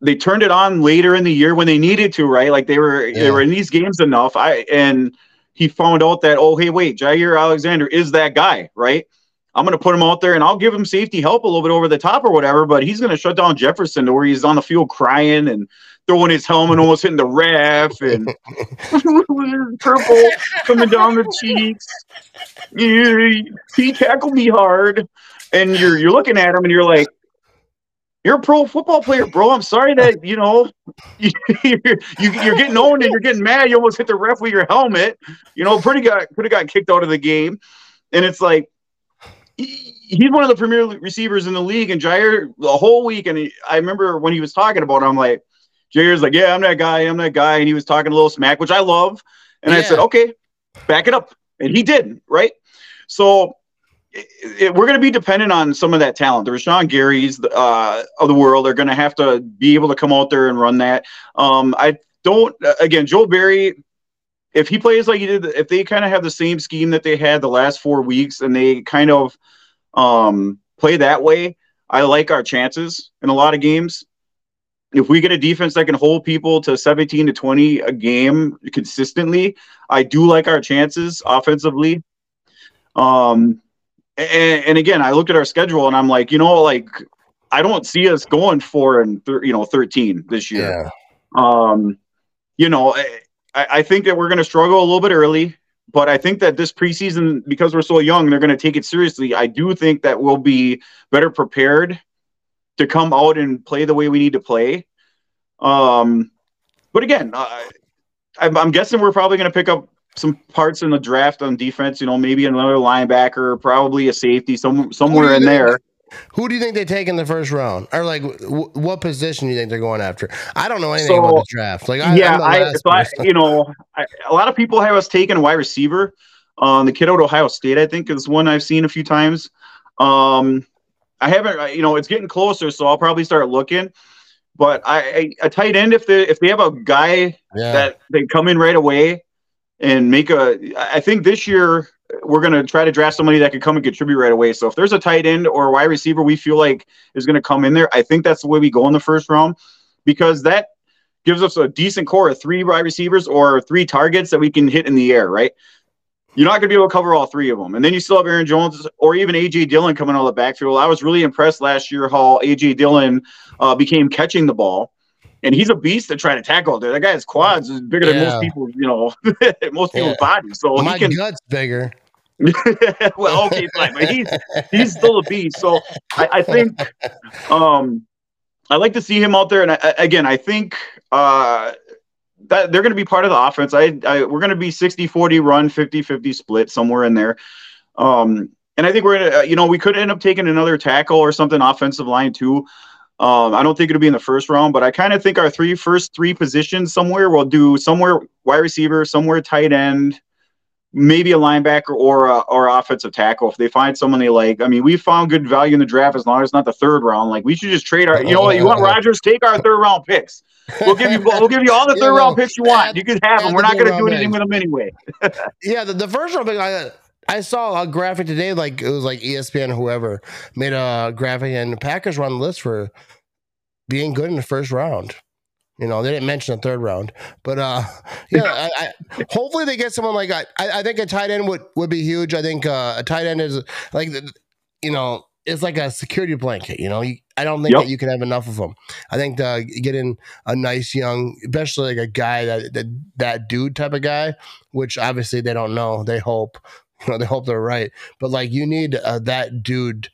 they turned it on later in the year when they needed to, right? Like they were yeah. they were in these games enough. I and he found out that oh hey wait Jaire Alexander is that guy, right? I'm going to put him out there and I'll give him safety help a little bit over the top or whatever, but he's going to shut down Jefferson to where he's on the field crying and throwing his helmet, almost hitting the ref, and purple coming down the cheeks. He tackled me hard, and you're you're looking at him and you're like, you're a pro football player, bro. I'm sorry that you know you, are you're getting owned and you're getting mad. You almost hit the ref with your helmet. You know, pretty got could have got kicked out of the game, and it's like he's one of the premier receivers in the league. And Jaire the whole week, and he, I remember when he was talking about, it, I'm like, Jaire's like, yeah, I'm that guy, I'm that guy, and he was talking a little smack, which I love. And yeah. I said, okay, back it up, and he did, right? So it, it, we're going to be dependent on some of that talent. The Rashan Gary's uh, of the world are going to have to be able to come out there and run that. Um, I don't. Again, Joe Barry, if he plays like he did, if they kind of have the same scheme that they had the last four weeks, and they kind of um, play that way, I like our chances in a lot of games if we get a defense that can hold people to 17 to 20 a game consistently, I do like our chances offensively. Um, and, and again, I looked at our schedule and I'm like, you know, like I don't see us going four and thir- you know 13 this year. Yeah. Um, you know, I, I think that we're going to struggle a little bit early, but I think that this preseason, because we're so young, they're going to take it seriously. I do think that we'll be better prepared to come out and play the way we need to play. Um, but again, uh, I'm, I'm guessing we're probably going to pick up some parts in the draft on defense. You know, maybe another linebacker, probably a safety, some somewhere in there. Who do you think they take in the first round, or like w- what position do you think they're going after? I don't know anything so, about the draft. Like, I, yeah, I, so I, you know, I, a lot of people have us taking a wide receiver. Um, the kid out of Ohio State, I think, is one I've seen a few times. Um, I haven't, uh, you know, it's getting closer, so I'll probably start looking. But I, I a tight end if they if they have a guy yeah. that they come in right away and make a, I think this year we're going to try to draft somebody that could come and contribute right away. So if there's a tight end or a wide receiver we feel like is going to come in there, I think that's the way we go in the first round because that gives us a decent core of three wide receivers or three targets that we can hit in the air, right? You're not going to be able to cover all three of them. And then you still have Aaron Jones or even AJ Dillon coming out of the backfield. I was really impressed last year how AJ Dillon uh, became catching the ball. And he's a beast to try to tackle there. That guy's quads is bigger yeah. than most people, you know, most people's yeah. bodies. So my he can, gut's bigger. well, okay, fine, but he's he's still a beast. So I, I think um, I like to see him out there. And I, again, I think uh, that they're going to be part of the offense. I, I we're going to be 60-40 run, 50-50 split somewhere in there. Um, and I think we're gonna, you know, we could end up taking another tackle or something offensive line too. Um, I don't think it'll be in the first round, but I kind of think our three first three positions somewhere we'll do somewhere wide receiver, somewhere tight end, maybe a linebacker or a, or offensive tackle if they find someone they like. I mean, we found good value in the draft as long as it's not the third round. Like we should just trade our. You know what? You want Rodgers? Take our third round picks. We'll give you. We'll give you all the third yeah, round picks you want. You can have them. We're not going to do anything with them anyway. yeah, the, the first round pick. I, I saw a graphic today, like it was like ESPN whoever made a graphic, and the Packers were on the list for being good in the first round. You know, they didn't mention the third round, but uh, yeah. I, I, hopefully, they get someone like I. I think a tight end would would be huge. I think uh, a tight end is like, you know, it's like a security blanket. You know, you, I don't think yep. that you can have enough of them. I think to get in a nice young, especially like a guy that, that that dude type of guy, which obviously they don't know. They hope, you know, they hope they're right. But like you need uh, that dude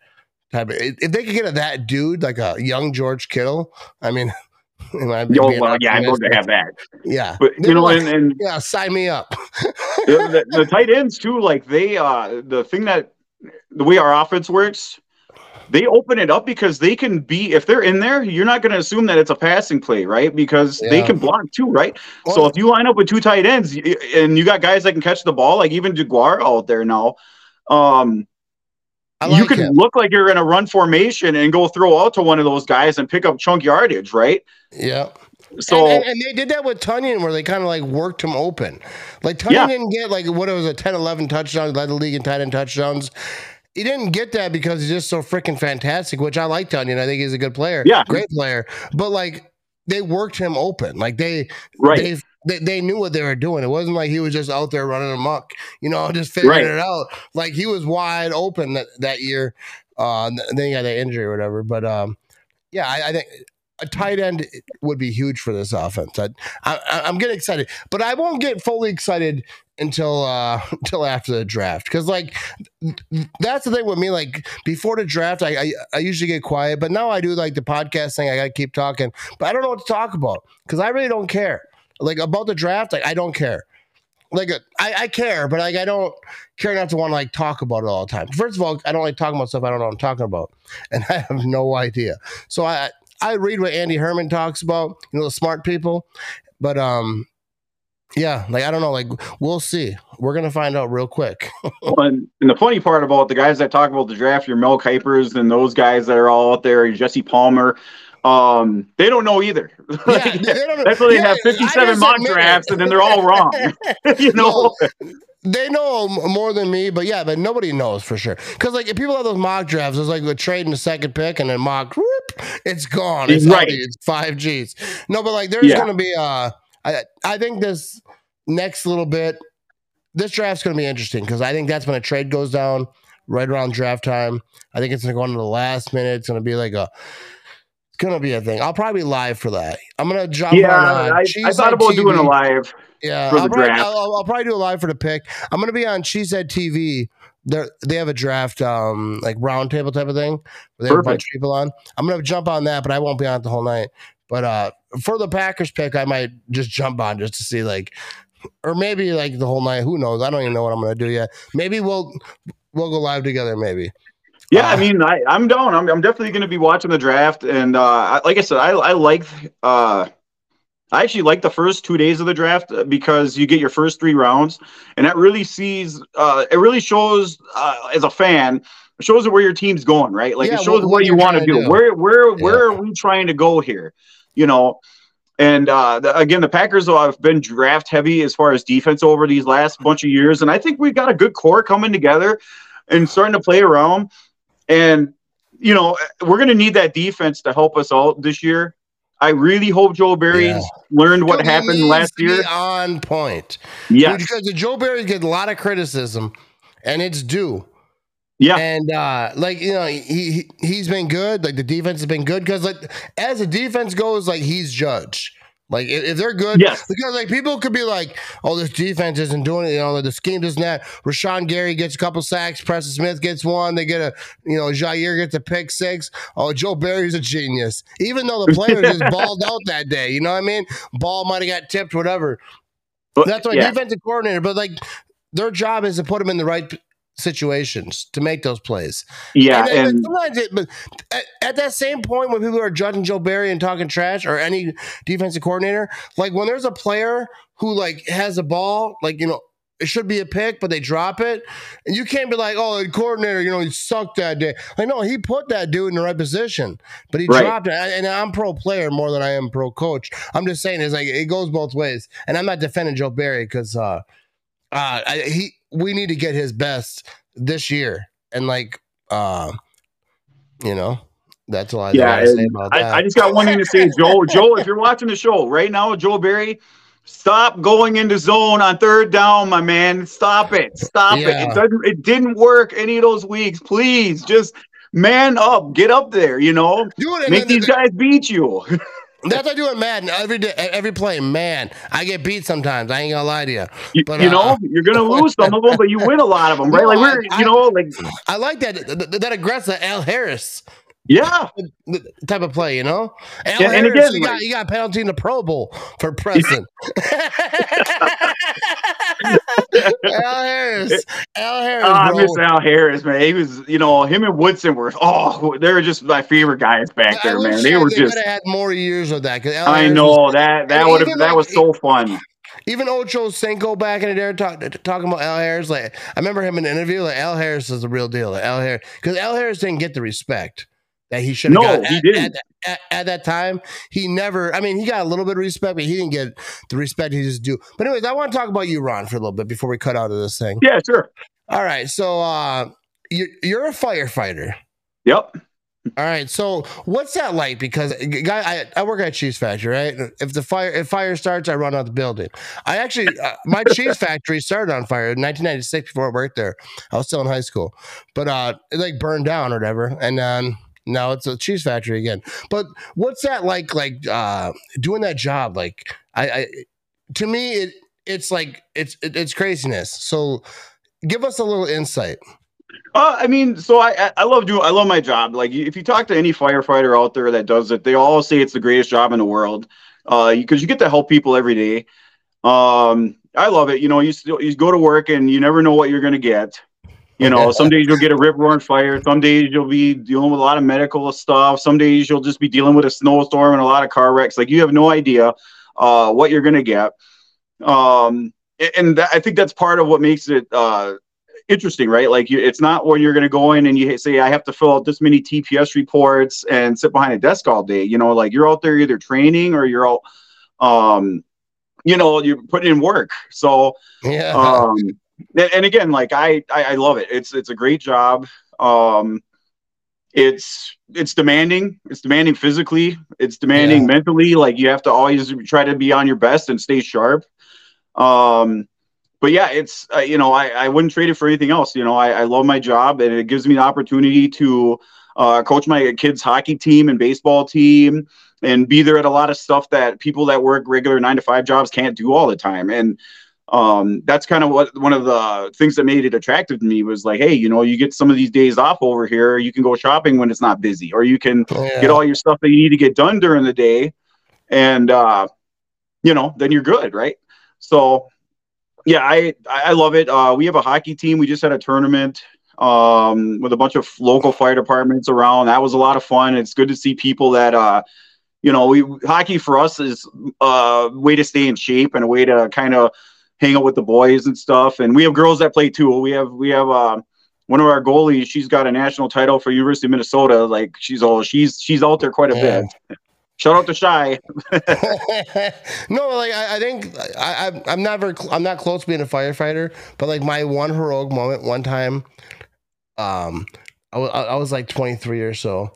type. Of, if they could get a that dude like a young George Kittle, I mean. Yo, well, yeah, I'm going to have that. Yeah, but you know, like, and, and, yeah, sign me up. the, the, the tight ends too, like they, uh, the thing that the way our offense works, they open it up because they can be if they're in there you're not going to assume that it's a passing play right because yeah. they can block too right well, so if you line up with two tight ends and you got guys that can catch the ball like even Deguara out there now um like you can him. look like you're in a run formation and go throw out to one of those guys and pick up chunk yardage right yeah so and, and, and, they did that with Tonyan where they kind of like worked him open. Like Tonyan yeah. didn't get like what it was a 10 11 touchdowns, led the league in tight end touchdowns he didn't get that because he's just so freaking fantastic, which I like Tonyan. I think he's a good player. Yeah. Great player. But like they worked him open. Like they right. they they, they knew what they were doing. It wasn't like he was just out there running amok, you know, just figuring right. it out. Like he was wide open that, that year. Uh, then he got that injury or whatever. But um, yeah, I, I think a tight end would be huge for this offense. I, I, am getting excited, but I won't get fully excited until uh until after the draft. Because like that's the thing with me like before the draft I, I, I usually get quiet but now i do like the podcast thing i gotta keep talking but i don't know what to talk about because i really don't care. Like about the draft like, i don't care. Like I, I care but like i don't care enough to want to like talk about it all the time. First of all i don't like talking about stuff i don't know what i'm talking about and i have no idea. So i i read what andy herman talks about you know the smart people but um yeah, like I don't know, like we'll see. We're gonna find out real quick. well, and, and, the funny part about the guys that talk about the draft, your Mel Kipers and those guys that are all out there, Jesse Palmer, um, they don't know either. Yeah, like, they don't, that's why they yeah, have fifty-seven mock drafts, and then they're all wrong. you know. No, they know more than me, but yeah, but nobody knows for sure. Because like if people have those mock drafts, it's like a trade in the second pick and then mock, whoop, it's gone. It's right. It's five Gs. No, but like there's yeah. gonna be uh I I think this next little bit, this draft's going to be interesting because I think that's when a trade goes down right around draft time. I think it's going to go into the last minute. It's going to be like a. It's gonna be a thing. I'll probably live for that. I'm gonna jump. Yeah, on, uh, I, I, thought about TV. doing a live. Yeah, I'll probably, I'll, I'll, probably do a live for the pick. I'm gonna be on Cheesehead TV. They they have a draft um like roundtable type of thing. Where they have a bunch of people on. I'm gonna jump on that, but I won't be on it the whole night. But uh, for the Packers pick, I might just jump on just to see like, or maybe like the whole night. Who knows? I don't even know what I'm gonna do yet. Maybe we'll we'll go live together. Maybe. Yeah, uh, I mean, I, I'm down. I'm, I'm definitely going to be watching the draft, and uh, like I said, I, I like. Uh, I actually like the first two days of the draft uh, because you get your first three rounds, and that really sees. Uh, it really shows uh, as a fan shows where your team's going, right? Like yeah, it shows what, what you want to do. do. Where where yeah. where are we trying to go here? You know, and uh, the, again, the Packers have been draft heavy as far as defense over these last bunch of years, and I think we've got a good core coming together and starting to play around. And you know, we're going to need that defense to help us out this year. I really hope Joe Barry's yeah. learned what happened last year. on point. Yeah, because Joe Barry gets a lot of criticism, and it's due. Yeah, and uh, like you know, he, he he's been good. Like the defense has been good because like as the defense goes, like he's judged. Like if, if they're good, yes. Because like people could be like, "Oh, this defense isn't doing it." You know, the scheme doesn't that. Rashan Gary gets a couple sacks. Preston Smith gets one. They get a, you know, Jaire gets a pick six. Oh, Joe Barry's a genius. Even though the players just balled out that day, you know what I mean? Ball might have got tipped, whatever. But, That's why yeah. defensive coordinator. But like their job is to put them in the right situations to make those plays. Yeah, and, and sometimes it, but at, at, that same point when people are judging Joe Barry and talking trash or any defensive coordinator, like when there's a player who like has a ball, like you know. It should be a pick, but they drop it. And you can't be like, oh, the coordinator, you know, he sucked that day. Like, no, he put that dude in the right position, but he right. dropped it. And I'm pro player more than I am pro coach. I'm just saying it's like it goes both ways. And I'm not defending Joe Barry because uh, uh, I, he we need to get his best this year, and like, uh, you know, That's all I, Yeah, gotta say and about that. I, I just got one thing to say, Joel. Joel, if you're watching the show right now, Joel Berry, stop going into zone on third down, my man. Stop it. Stop it. Yeah. It doesn't. It didn't work any of those weeks. Please, just man up, get up there. You know, do it. make these guys beat you. That's what I do in Madden every day, every play. Man, I get beat sometimes. I ain't gonna lie to you. You, But, you uh, know, you're gonna lose some of them, but you win a lot of them, right? Like we're, I- you know, like I like that that, that aggressive Al Harris yeah, type of play. You know, Al Yeah, and again, you got you got a penalty in the Pro Bowl for pressing. Al Harris, Al Harris, Oh, I miss Al Harris, man. He was, you know, him and Woodson were, oh, they were just my favorite guys back there, man. They were they just. had more years of that. I Harris know was- that that would have that like- was so fun. even Ocho Cinco back in the day talk, talking about Al Harris. Like I remember him in an interview. Like Al Harris is the real deal. Like, Al Harris because Al Harris didn't get the respect that he should have No, got. he at, didn't. At, at, at that time, he never. I mean, he got a little bit of respect, but he didn't get the respect he just do. But anyways, I want to talk about you, Ron, for a little bit before we cut out of this thing. Yeah, sure. All right, so uh, you, you're a firefighter. Yep. All right, so what's that like? Because guy, I, I work at a cheese factory, right? If the fire if fire starts, I run out the building. I actually uh, my cheese factory started on fire in 1996 before I worked there. I was still in high school, but uh, it like burned down or whatever, and then now it's a cheese factory again. But what's that like? Like uh, doing that job? Like I, I to me, it it's like it's it, it's craziness. So give us a little insight. Uh, I mean, so I I- love doing I love my job. Like if you talk to any firefighter out there that does it, they all say it's the greatest job in the world. Uh, because you get to help people every day. Um, I love it. You know, you still you go to work and you never know what you're gonna get. You know, some days you'll get a rip roaring fire. Some days you'll be dealing with a lot of medical stuff. Some days you'll just be dealing with a snowstorm and a lot of car wrecks. Like you have no idea uh, what you're gonna get. Um, and that, I think that's part of what makes it uh, interesting, right? Like you, it's not when you're going to go in and you say, I have to fill out this many TPS reports and sit behind a desk all day. You know, like you're out there either training or you're out, um, you know, you're putting in work. So, Yeah. um, and, and again, like I, I, I love it. It's, it's a great job. Um, it's, it's demanding. It's demanding physically. It's demanding Yeah. mentally. Like you have to always try to be on your best and stay sharp. Um, but yeah, it's uh, you know I, I wouldn't trade it for anything else. You know I, I love my job and it gives me the opportunity to uh, coach my kids' hockey team and baseball team and be there at a lot of stuff that people that work regular nine to five jobs can't do all the time. And um, that's kind of what one of the things that made it attractive to me was like, hey, you know, you get some of these days off over here. You can go shopping when it's not busy, or you can Yeah. get all your stuff that you need to get done during the day, and uh, you know, then you're good, right? So yeah, I I love it. Uh, we have a hockey team. We just had a tournament um, with a bunch of local fire departments around. That was a lot of fun. It's good to see people that uh, you know, we hockey for us is a way to stay in shape and a way to kind of hang out with the boys and stuff. And we have girls that play too. We have we have uh, one of our goalies. She's got a national title for University of Minnesota. Like she's all she's she's out there quite a Yeah. bit. Shout out to Shy. no, like I, I think I, I'm not very cl- I'm not close to being a firefighter, but like my one heroic moment one time, um, I was like 23 or so.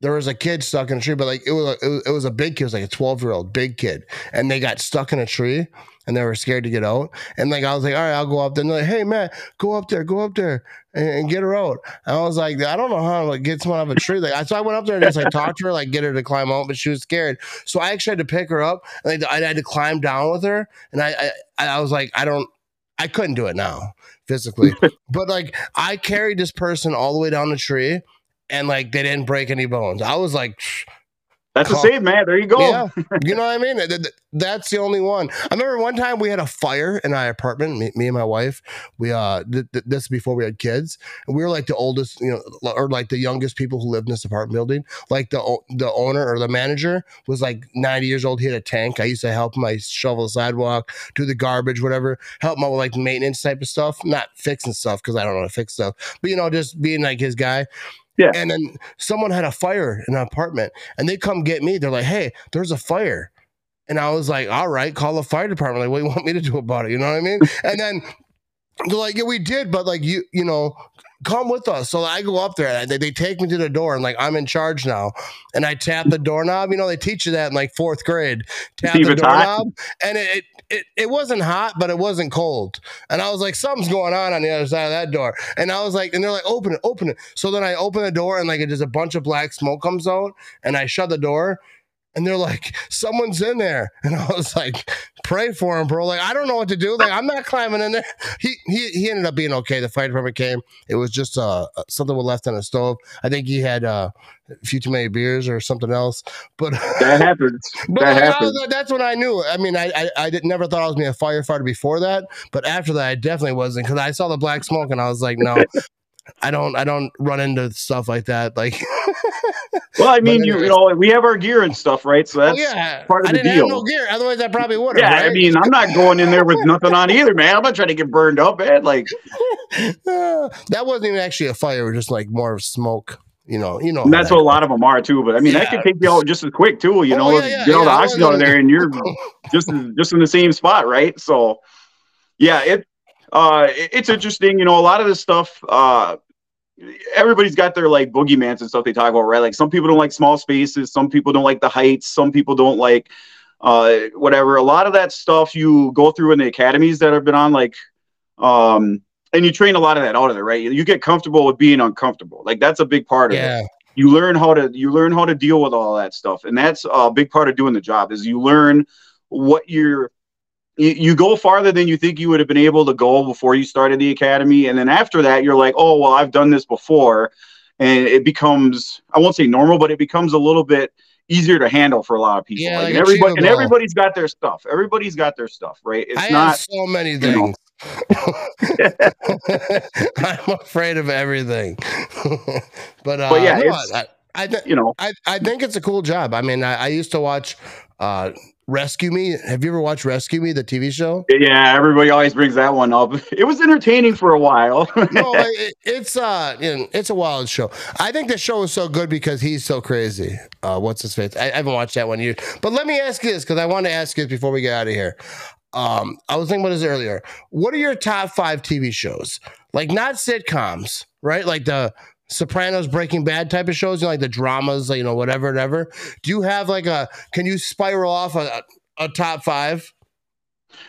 There was a kid stuck in a tree, but like it was a, it was, it was a big kid, it was like a 12 year old big kid, and they got stuck in a tree and they were scared to get out. And like I was like, all right, I'll go up there. And they're like, hey man, go up there, go up there and, and get her out. And I was like, I don't know how to like get someone out of a tree. Like I so I went up there and just like talked to her, like get her to climb out, but she was scared. So I actually had to pick her up and I, I had to climb down with her. And I, I I was like, I don't I couldn't do it now physically. but like I carried this person all the way down the tree and like they didn't break any bones. I was like That's a Cool. save, man. There you go. yeah, you know what I mean. Th- th- That's the only one. I remember one time we had a fire in our apartment. Me, me and my wife. We uh, th- th- this before we had kids, and we were like the oldest, you know, or like the youngest people who lived in this apartment building. Like the o- the owner or the manager was like ninety years old. He had a tank. I used to help him. I shovel the sidewalk, do the garbage, whatever. Help him out with like maintenance type of stuff, not fixing stuff because I don't know how to fix stuff, but you know, just being like his guy. Yeah. And then someone had a fire in an apartment and they come get me. They're like, hey, there's a fire. And I was like, all right, call the fire department. Like, what do you want me to do about it? You know what I mean? and then they're like, yeah, we did, but like you, you know, come with us. So I go up there and they, they take me to the door and like I'm in charge now. And I tap the doorknob. You know, they teach you that in like fourth grade. Tap the doorknob. And it, it it it wasn't hot, but it wasn't cold. And I was like, something's going on on the other side of that door. And I was like, and they're like, open it, open it. So then I open the door and like it just a bunch of black smoke comes out and I shut the door. And they're like, someone's in there. And I was like, pray for him, bro. Like, I don't know what to do. Like, I'm not climbing in there. He he he ended up being okay. The fire department came. It was just uh something was left on the stove. I think he had uh, a few too many beers or something else. But That happens. but that happens. was- that's when I knew. I mean, I I, I did, never thought I was being a firefighter before that, but after that, I definitely wasn't because I saw the black smoke and I was like, no, I don't I don't run into stuff like that. Like, Well, I mean, you, you know, we have our gear and stuff, right? So that's yeah, part of I the didn't deal. have no gear. Otherwise, I probably would have. yeah. I mean, I'm not going in there with nothing on either, man. I'm not trying to get burned up, man. Like, Uh, that wasn't even actually a fire. It was just like more of smoke. You know, you know. and that's that what a lot of them are too. But I mean, that could take you out just as quick too. You Oh, know, yeah, yeah, get all yeah, the oxygen out of there, and you're just just in the same spot, right? So, yeah, it uh, it's interesting. You know, a lot of this stuff. Uh, everybody's got their like boogeymans and stuff they talk about, right? Like some people don't like small spaces, some people don't like the heights, some people don't like uh, whatever. A lot of that stuff you go through in the academies that have been on, like, um, and you train a lot of that out of there, right? You get comfortable with being uncomfortable. Like that's a big part of it you learn how to you learn how to deal with all that stuff and that's a big part of doing the job is you learn what you're you, you go farther than you think you would have been able to go before you started the academy and then after that you're like oh well i've done this before and it becomes i won't say normal but it becomes a little bit easier to handle for a lot of people Yeah, like, and everybody and everybody's got their stuff everybody's got their stuff right it's I not so many you know. things. I'm afraid of everything. but uh, But yeah, no, I, I, th- you know I I think it's a cool job. I mean, I, I used to watch uh, Rescue Me. Have you ever watched Rescue Me, the TV show? yeah everybody always brings that one up it was entertaining for a while no, it, it's uh, you know, it's a wild show. I think the show is so good because he's so crazy. Uh, what's his face? I, I haven't watched that one yet. But let me ask you this because I want to ask you this before we get out of here. Um, I was thinking about this earlier. What are your top five TV shows? Like not sitcoms, right? Like the Sopranos, Breaking Bad type of shows, you know, like the dramas, like, you know, whatever, whatever. Do you have like a? Can you spiral off a, a top five?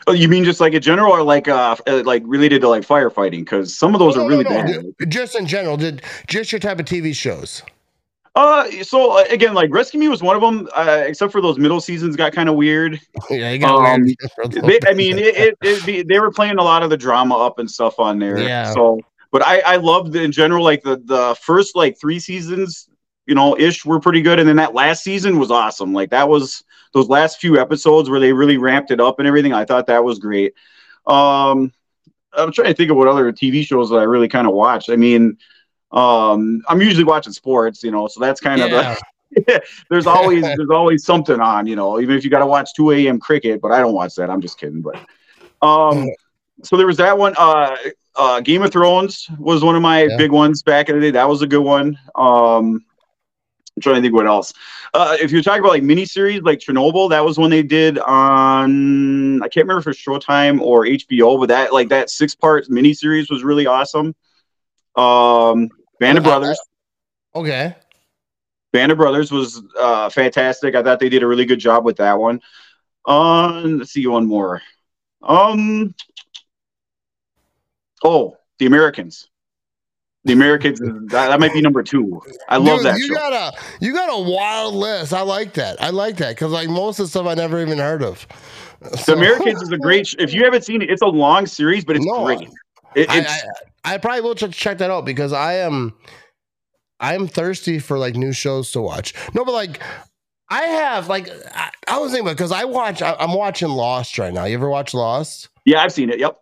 Oh, you mean just like a general or like uh uh, like related to like firefighting? Because some of those No, are no, really no, bad. ju- Just in general, did just your type of TV shows? Uh, so uh, again, like Rescue Me was one of them. Uh, except for those middle seasons got kind of weird. Yeah, you got Um, weird for a little They, I mean, it, it, it be, they were playing a lot of the drama up and stuff on there. Yeah. So, but I I loved in general like the the first like three seasons, you know, ish were pretty good, and then that last season was awesome. Like that was those last few episodes where they really ramped it up and everything. I thought that was great. Um, I'm trying to think of what other TV shows that I really kind of watched. I mean, um, I'm usually watching sports, you know, so that's kind yeah. of the, there's always there's always something on, you know, even if you got to watch 2 a.m. cricket, but I don't watch that. I'm just kidding. But um, so there was that one. Uh, uh, Game of Thrones was one of my Yeah. big ones back in the day. That was a good one. Um, I'm trying to think what else. Uh, if you're talking about like miniseries, like Chernobyl, that was one they did on I can't remember if it's Showtime or HBO, but that like that six part miniseries was really awesome. Um, Band of uh, Brothers. Okay. Band of Brothers was uh, fantastic. I thought they did a really good job with that one. Um, let's see one more. Um, oh, The Americans. The Americans. that, that might be number two. I love Dude, that you show. got a you got a wild list. I like that. I like that because like most of the stuff I never even heard of. the Americans is a great. Sh- if you haven't seen it, it's a long series, but it's No, great. It, I, it's I, I probably will ch- check that out because I am I am thirsty for like new shows to watch. No, but like I have like I, I was thinking because I watch I, I'm watching Lost right now. You ever watch Lost? yeah, I've seen it. Yep.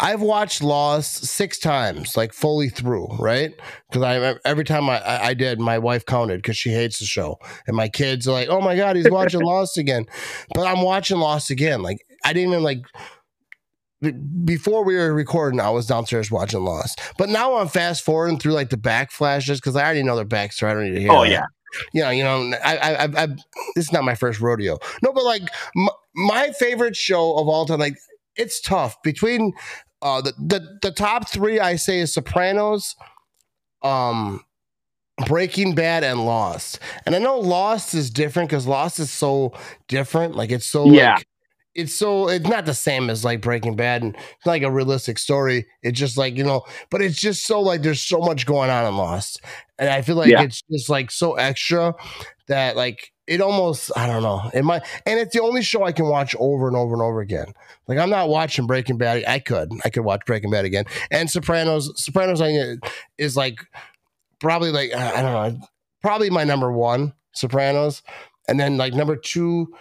I've watched Lost six times, like fully through, right? Because I every time I, I did, my wife counted because she hates the show, and my kids are like, "Oh my god, he's watching Lost again." But I'm watching Lost again. Like I didn't even like before we were recording. I was downstairs watching Lost, but now I'm fast forwarding through like the back flashes because I already know their backstory. I don't need to hear. Oh that yeah. you know, you know, I, I, I, I this is not my first rodeo. No, but like m- my favorite show of all time, like it's tough between uh the, the the top three. I say is Sopranos, um Breaking Bad and Lost. And I know Lost is different because Lost is so different. Like it's so Yeah. like it's so it's not the same as like Breaking Bad and it's like a realistic story. It's just like, you know, but it's just so like there's so much going on in Lost. And I feel like Yeah. it's just like so extra that like it almost I don't know. It might and it's the only show I can watch over and over and over again. Like I'm not watching Breaking Bad. I could. I could watch Breaking Bad again. And Sopranos Sopranos is like probably like I don't know. Probably my number 1 Sopranos. And then like number 2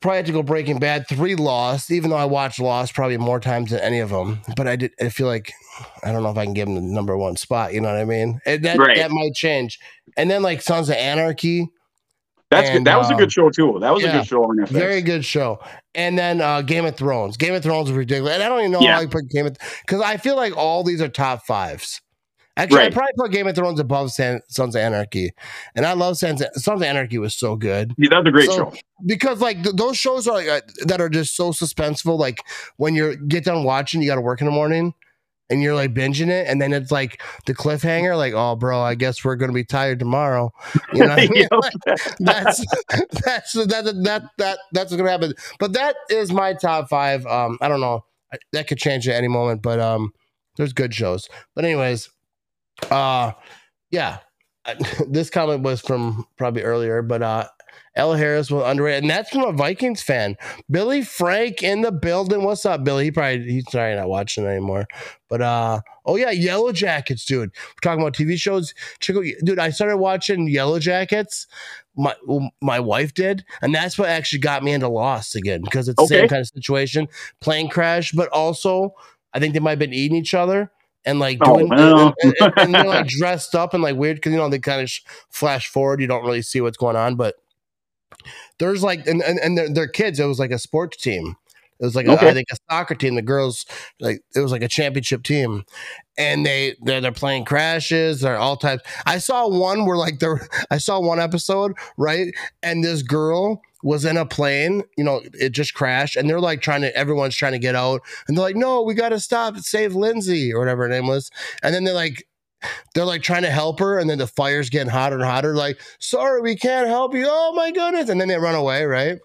Probably to go Breaking Bad, three Lost. Even though I watched Lost probably more times than any of them, but I did. I feel like I don't know if I can give them the number one spot. You know what I mean? And that right. that might change. And then like Sons of Anarchy. That's and, good. That was a um, good show too. That was yeah, a good show on FX. Very good show. And then uh, Game of Thrones. Game of Thrones is ridiculous. And I don't even know yeah. how I put Game of because I feel like all these are top fives. Actually, I probably put Game of Thrones above San, Sons of Anarchy, and I love Sons. Sons of Anarchy was so good Yeah, that's a great So, show. because like th- those shows are uh, that are just so suspenseful. Like when you get done watching, you got to work in the morning, and you're like binging it, and then it's like the cliffhanger. Like, oh, bro, I guess we're gonna be tired tomorrow. You know, what I mean? Yep. that's that's that that that that's what's gonna happen. But that is my top five. Um, I don't know. I- That could change at any moment, but um, there's good shows. But anyways, uh, yeah, this comment was from probably earlier, but uh, Al Harris was underrated, and that's from a Vikings fan. Billy Frank in the building. What's up, Billy? He probably he's probably not watching anymore. But uh, oh yeah, Yellow Jackets, dude. We're talking about TV shows. Check out, dude. I started watching Yellow Jackets. My my wife did, and that's what actually got me into Lost again because it's the same kind of situation, plane crash, but also I think they might have been eating each other and like Oh, doing well. and, and- and they're like dressed up and like weird because you know they kind of sh- flash forward, you don't really see what's going on, but there's like and and, and their, their kids, it was like a sports team. It was like Okay. I think a soccer team. The girls like it was like a championship team, and they they're, they're playing crashes. They're all types. I saw one where like there. I saw one episode right, and this girl was in a plane. You know, it just crashed, and they're like trying to. Everyone's trying to get out, and they're like, "No, we got to stop save Lindsay or whatever her name was." And then they're like. They're like trying to help her, and then the fire's getting hotter and hotter. Like, sorry, we can't help you. Oh my goodness! And then they run away, right?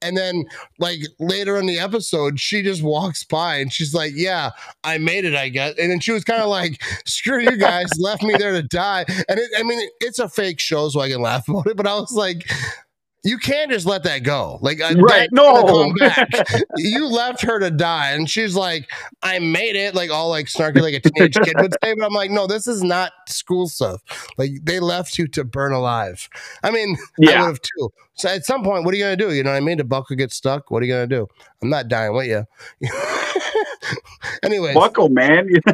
And then like later in the episode, she just walks by and she's like, "Yeah, I made it, I guess." And then she was kind of like, "Screw you guys, left me there to die." And it, I mean, it's a fake show, so I can laugh about it. But I was like, "You can't just let that go." Like, I- Right, no. back. you left her to die, and she's like, "I made it," like all like snarky, like a teenage kid would say. But I'm like, "No, this is not school stuff. Like they left you to burn alive." I mean, I Yeah. would have too. So at some point, what are you gonna do? You know what I mean? The buckle gets stuck. What are you gonna do? I'm not dying with you. Anyways, Buckle, man.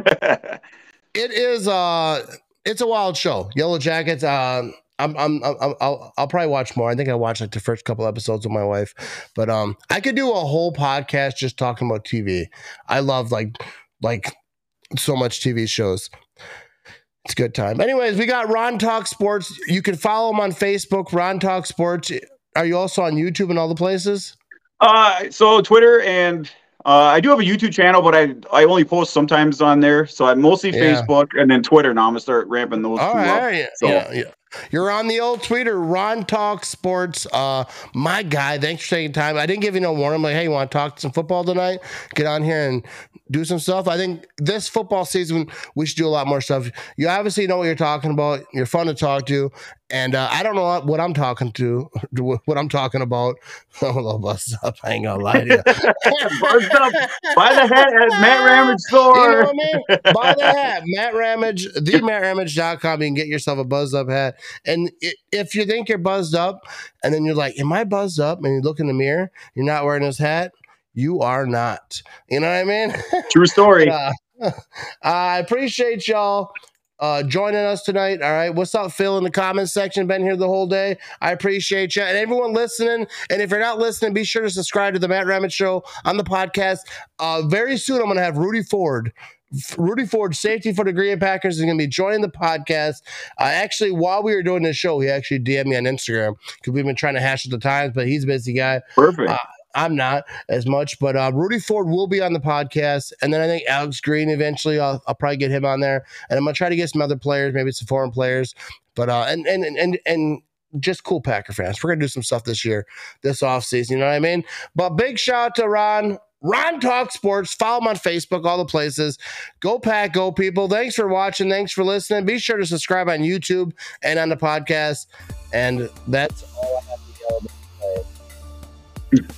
it is uh it's a wild show. Yellow Jackets. Um, I'm, I'm, I'm, I'll, I'll probably watch more. I think I watched like the first couple episodes with my wife, but um, I could do a whole podcast just talking about TV. I love like, like so much TV shows. It's a good time. Anyways, we got Ron Talk Sports. You can follow him on Facebook, Ron Talk Sports. Are you also on YouTube and all the places? uh, so Twitter and uh, I do have a YouTube channel, but I I only post sometimes on there. So I'm mostly Yeah. Facebook and then Twitter. Now I'm gonna start ramping those All two up. right. So- Yeah, yeah. You're on the old Twitter, Ron Talk Sports. Uh, my guy, thanks for taking time. I didn't give you no warning. I'm like, hey, you want to talk some football tonight? Get on here and do some stuff. I think this football season we should do a lot more stuff. You obviously know what you're talking about. You're fun to talk to, and uh, I don't know what, what I'm talking to, what I'm talking about. I'm a little up. I ain't gonna lie to you. Up by the hat at Matt Ramage You know store. what I mean? Buy the hat. Matt Ramage, the mattramage.com. You can get yourself a buzzed up hat. And if you think you're buzzed up and then you're like, Am I buzzed up? And you look in the mirror, you're not wearing this hat, you are not. You know what I mean? True story. But, uh, I appreciate y'all uh, joining us tonight. All right. What's up, Phil, in the comments section? Been here the whole day. I appreciate you. And everyone listening. And if you're not listening, be sure to subscribe to the Matt Ramage Show on the podcast. Uh, very soon, I'm going to have Rudy Ford. Rudy Ford, safety for the Green Bay Packers, is going to be joining the podcast. Uh, actually, while we were doing this show, he actually DM'd me on Instagram because we've been trying to hash at the times, but he's a busy guy. Perfect. uh, I'm not as much, but uh, Rudy Ford will be on the podcast, and then I think Alex Green eventually. I'll, I'll probably get him on there, and I'm gonna try to get some other players, maybe some foreign players, but uh, and and and and just cool Packer fans. We're gonna do some stuff this year, this offseason, you know what I mean? But big shout out to Ron. Ron Talk Sports. Follow him on Facebook, all the places. Go Pack, go people. Thanks for watching. Thanks for listening. Be sure to subscribe on YouTube and on the podcast. And that's all I have to yell about.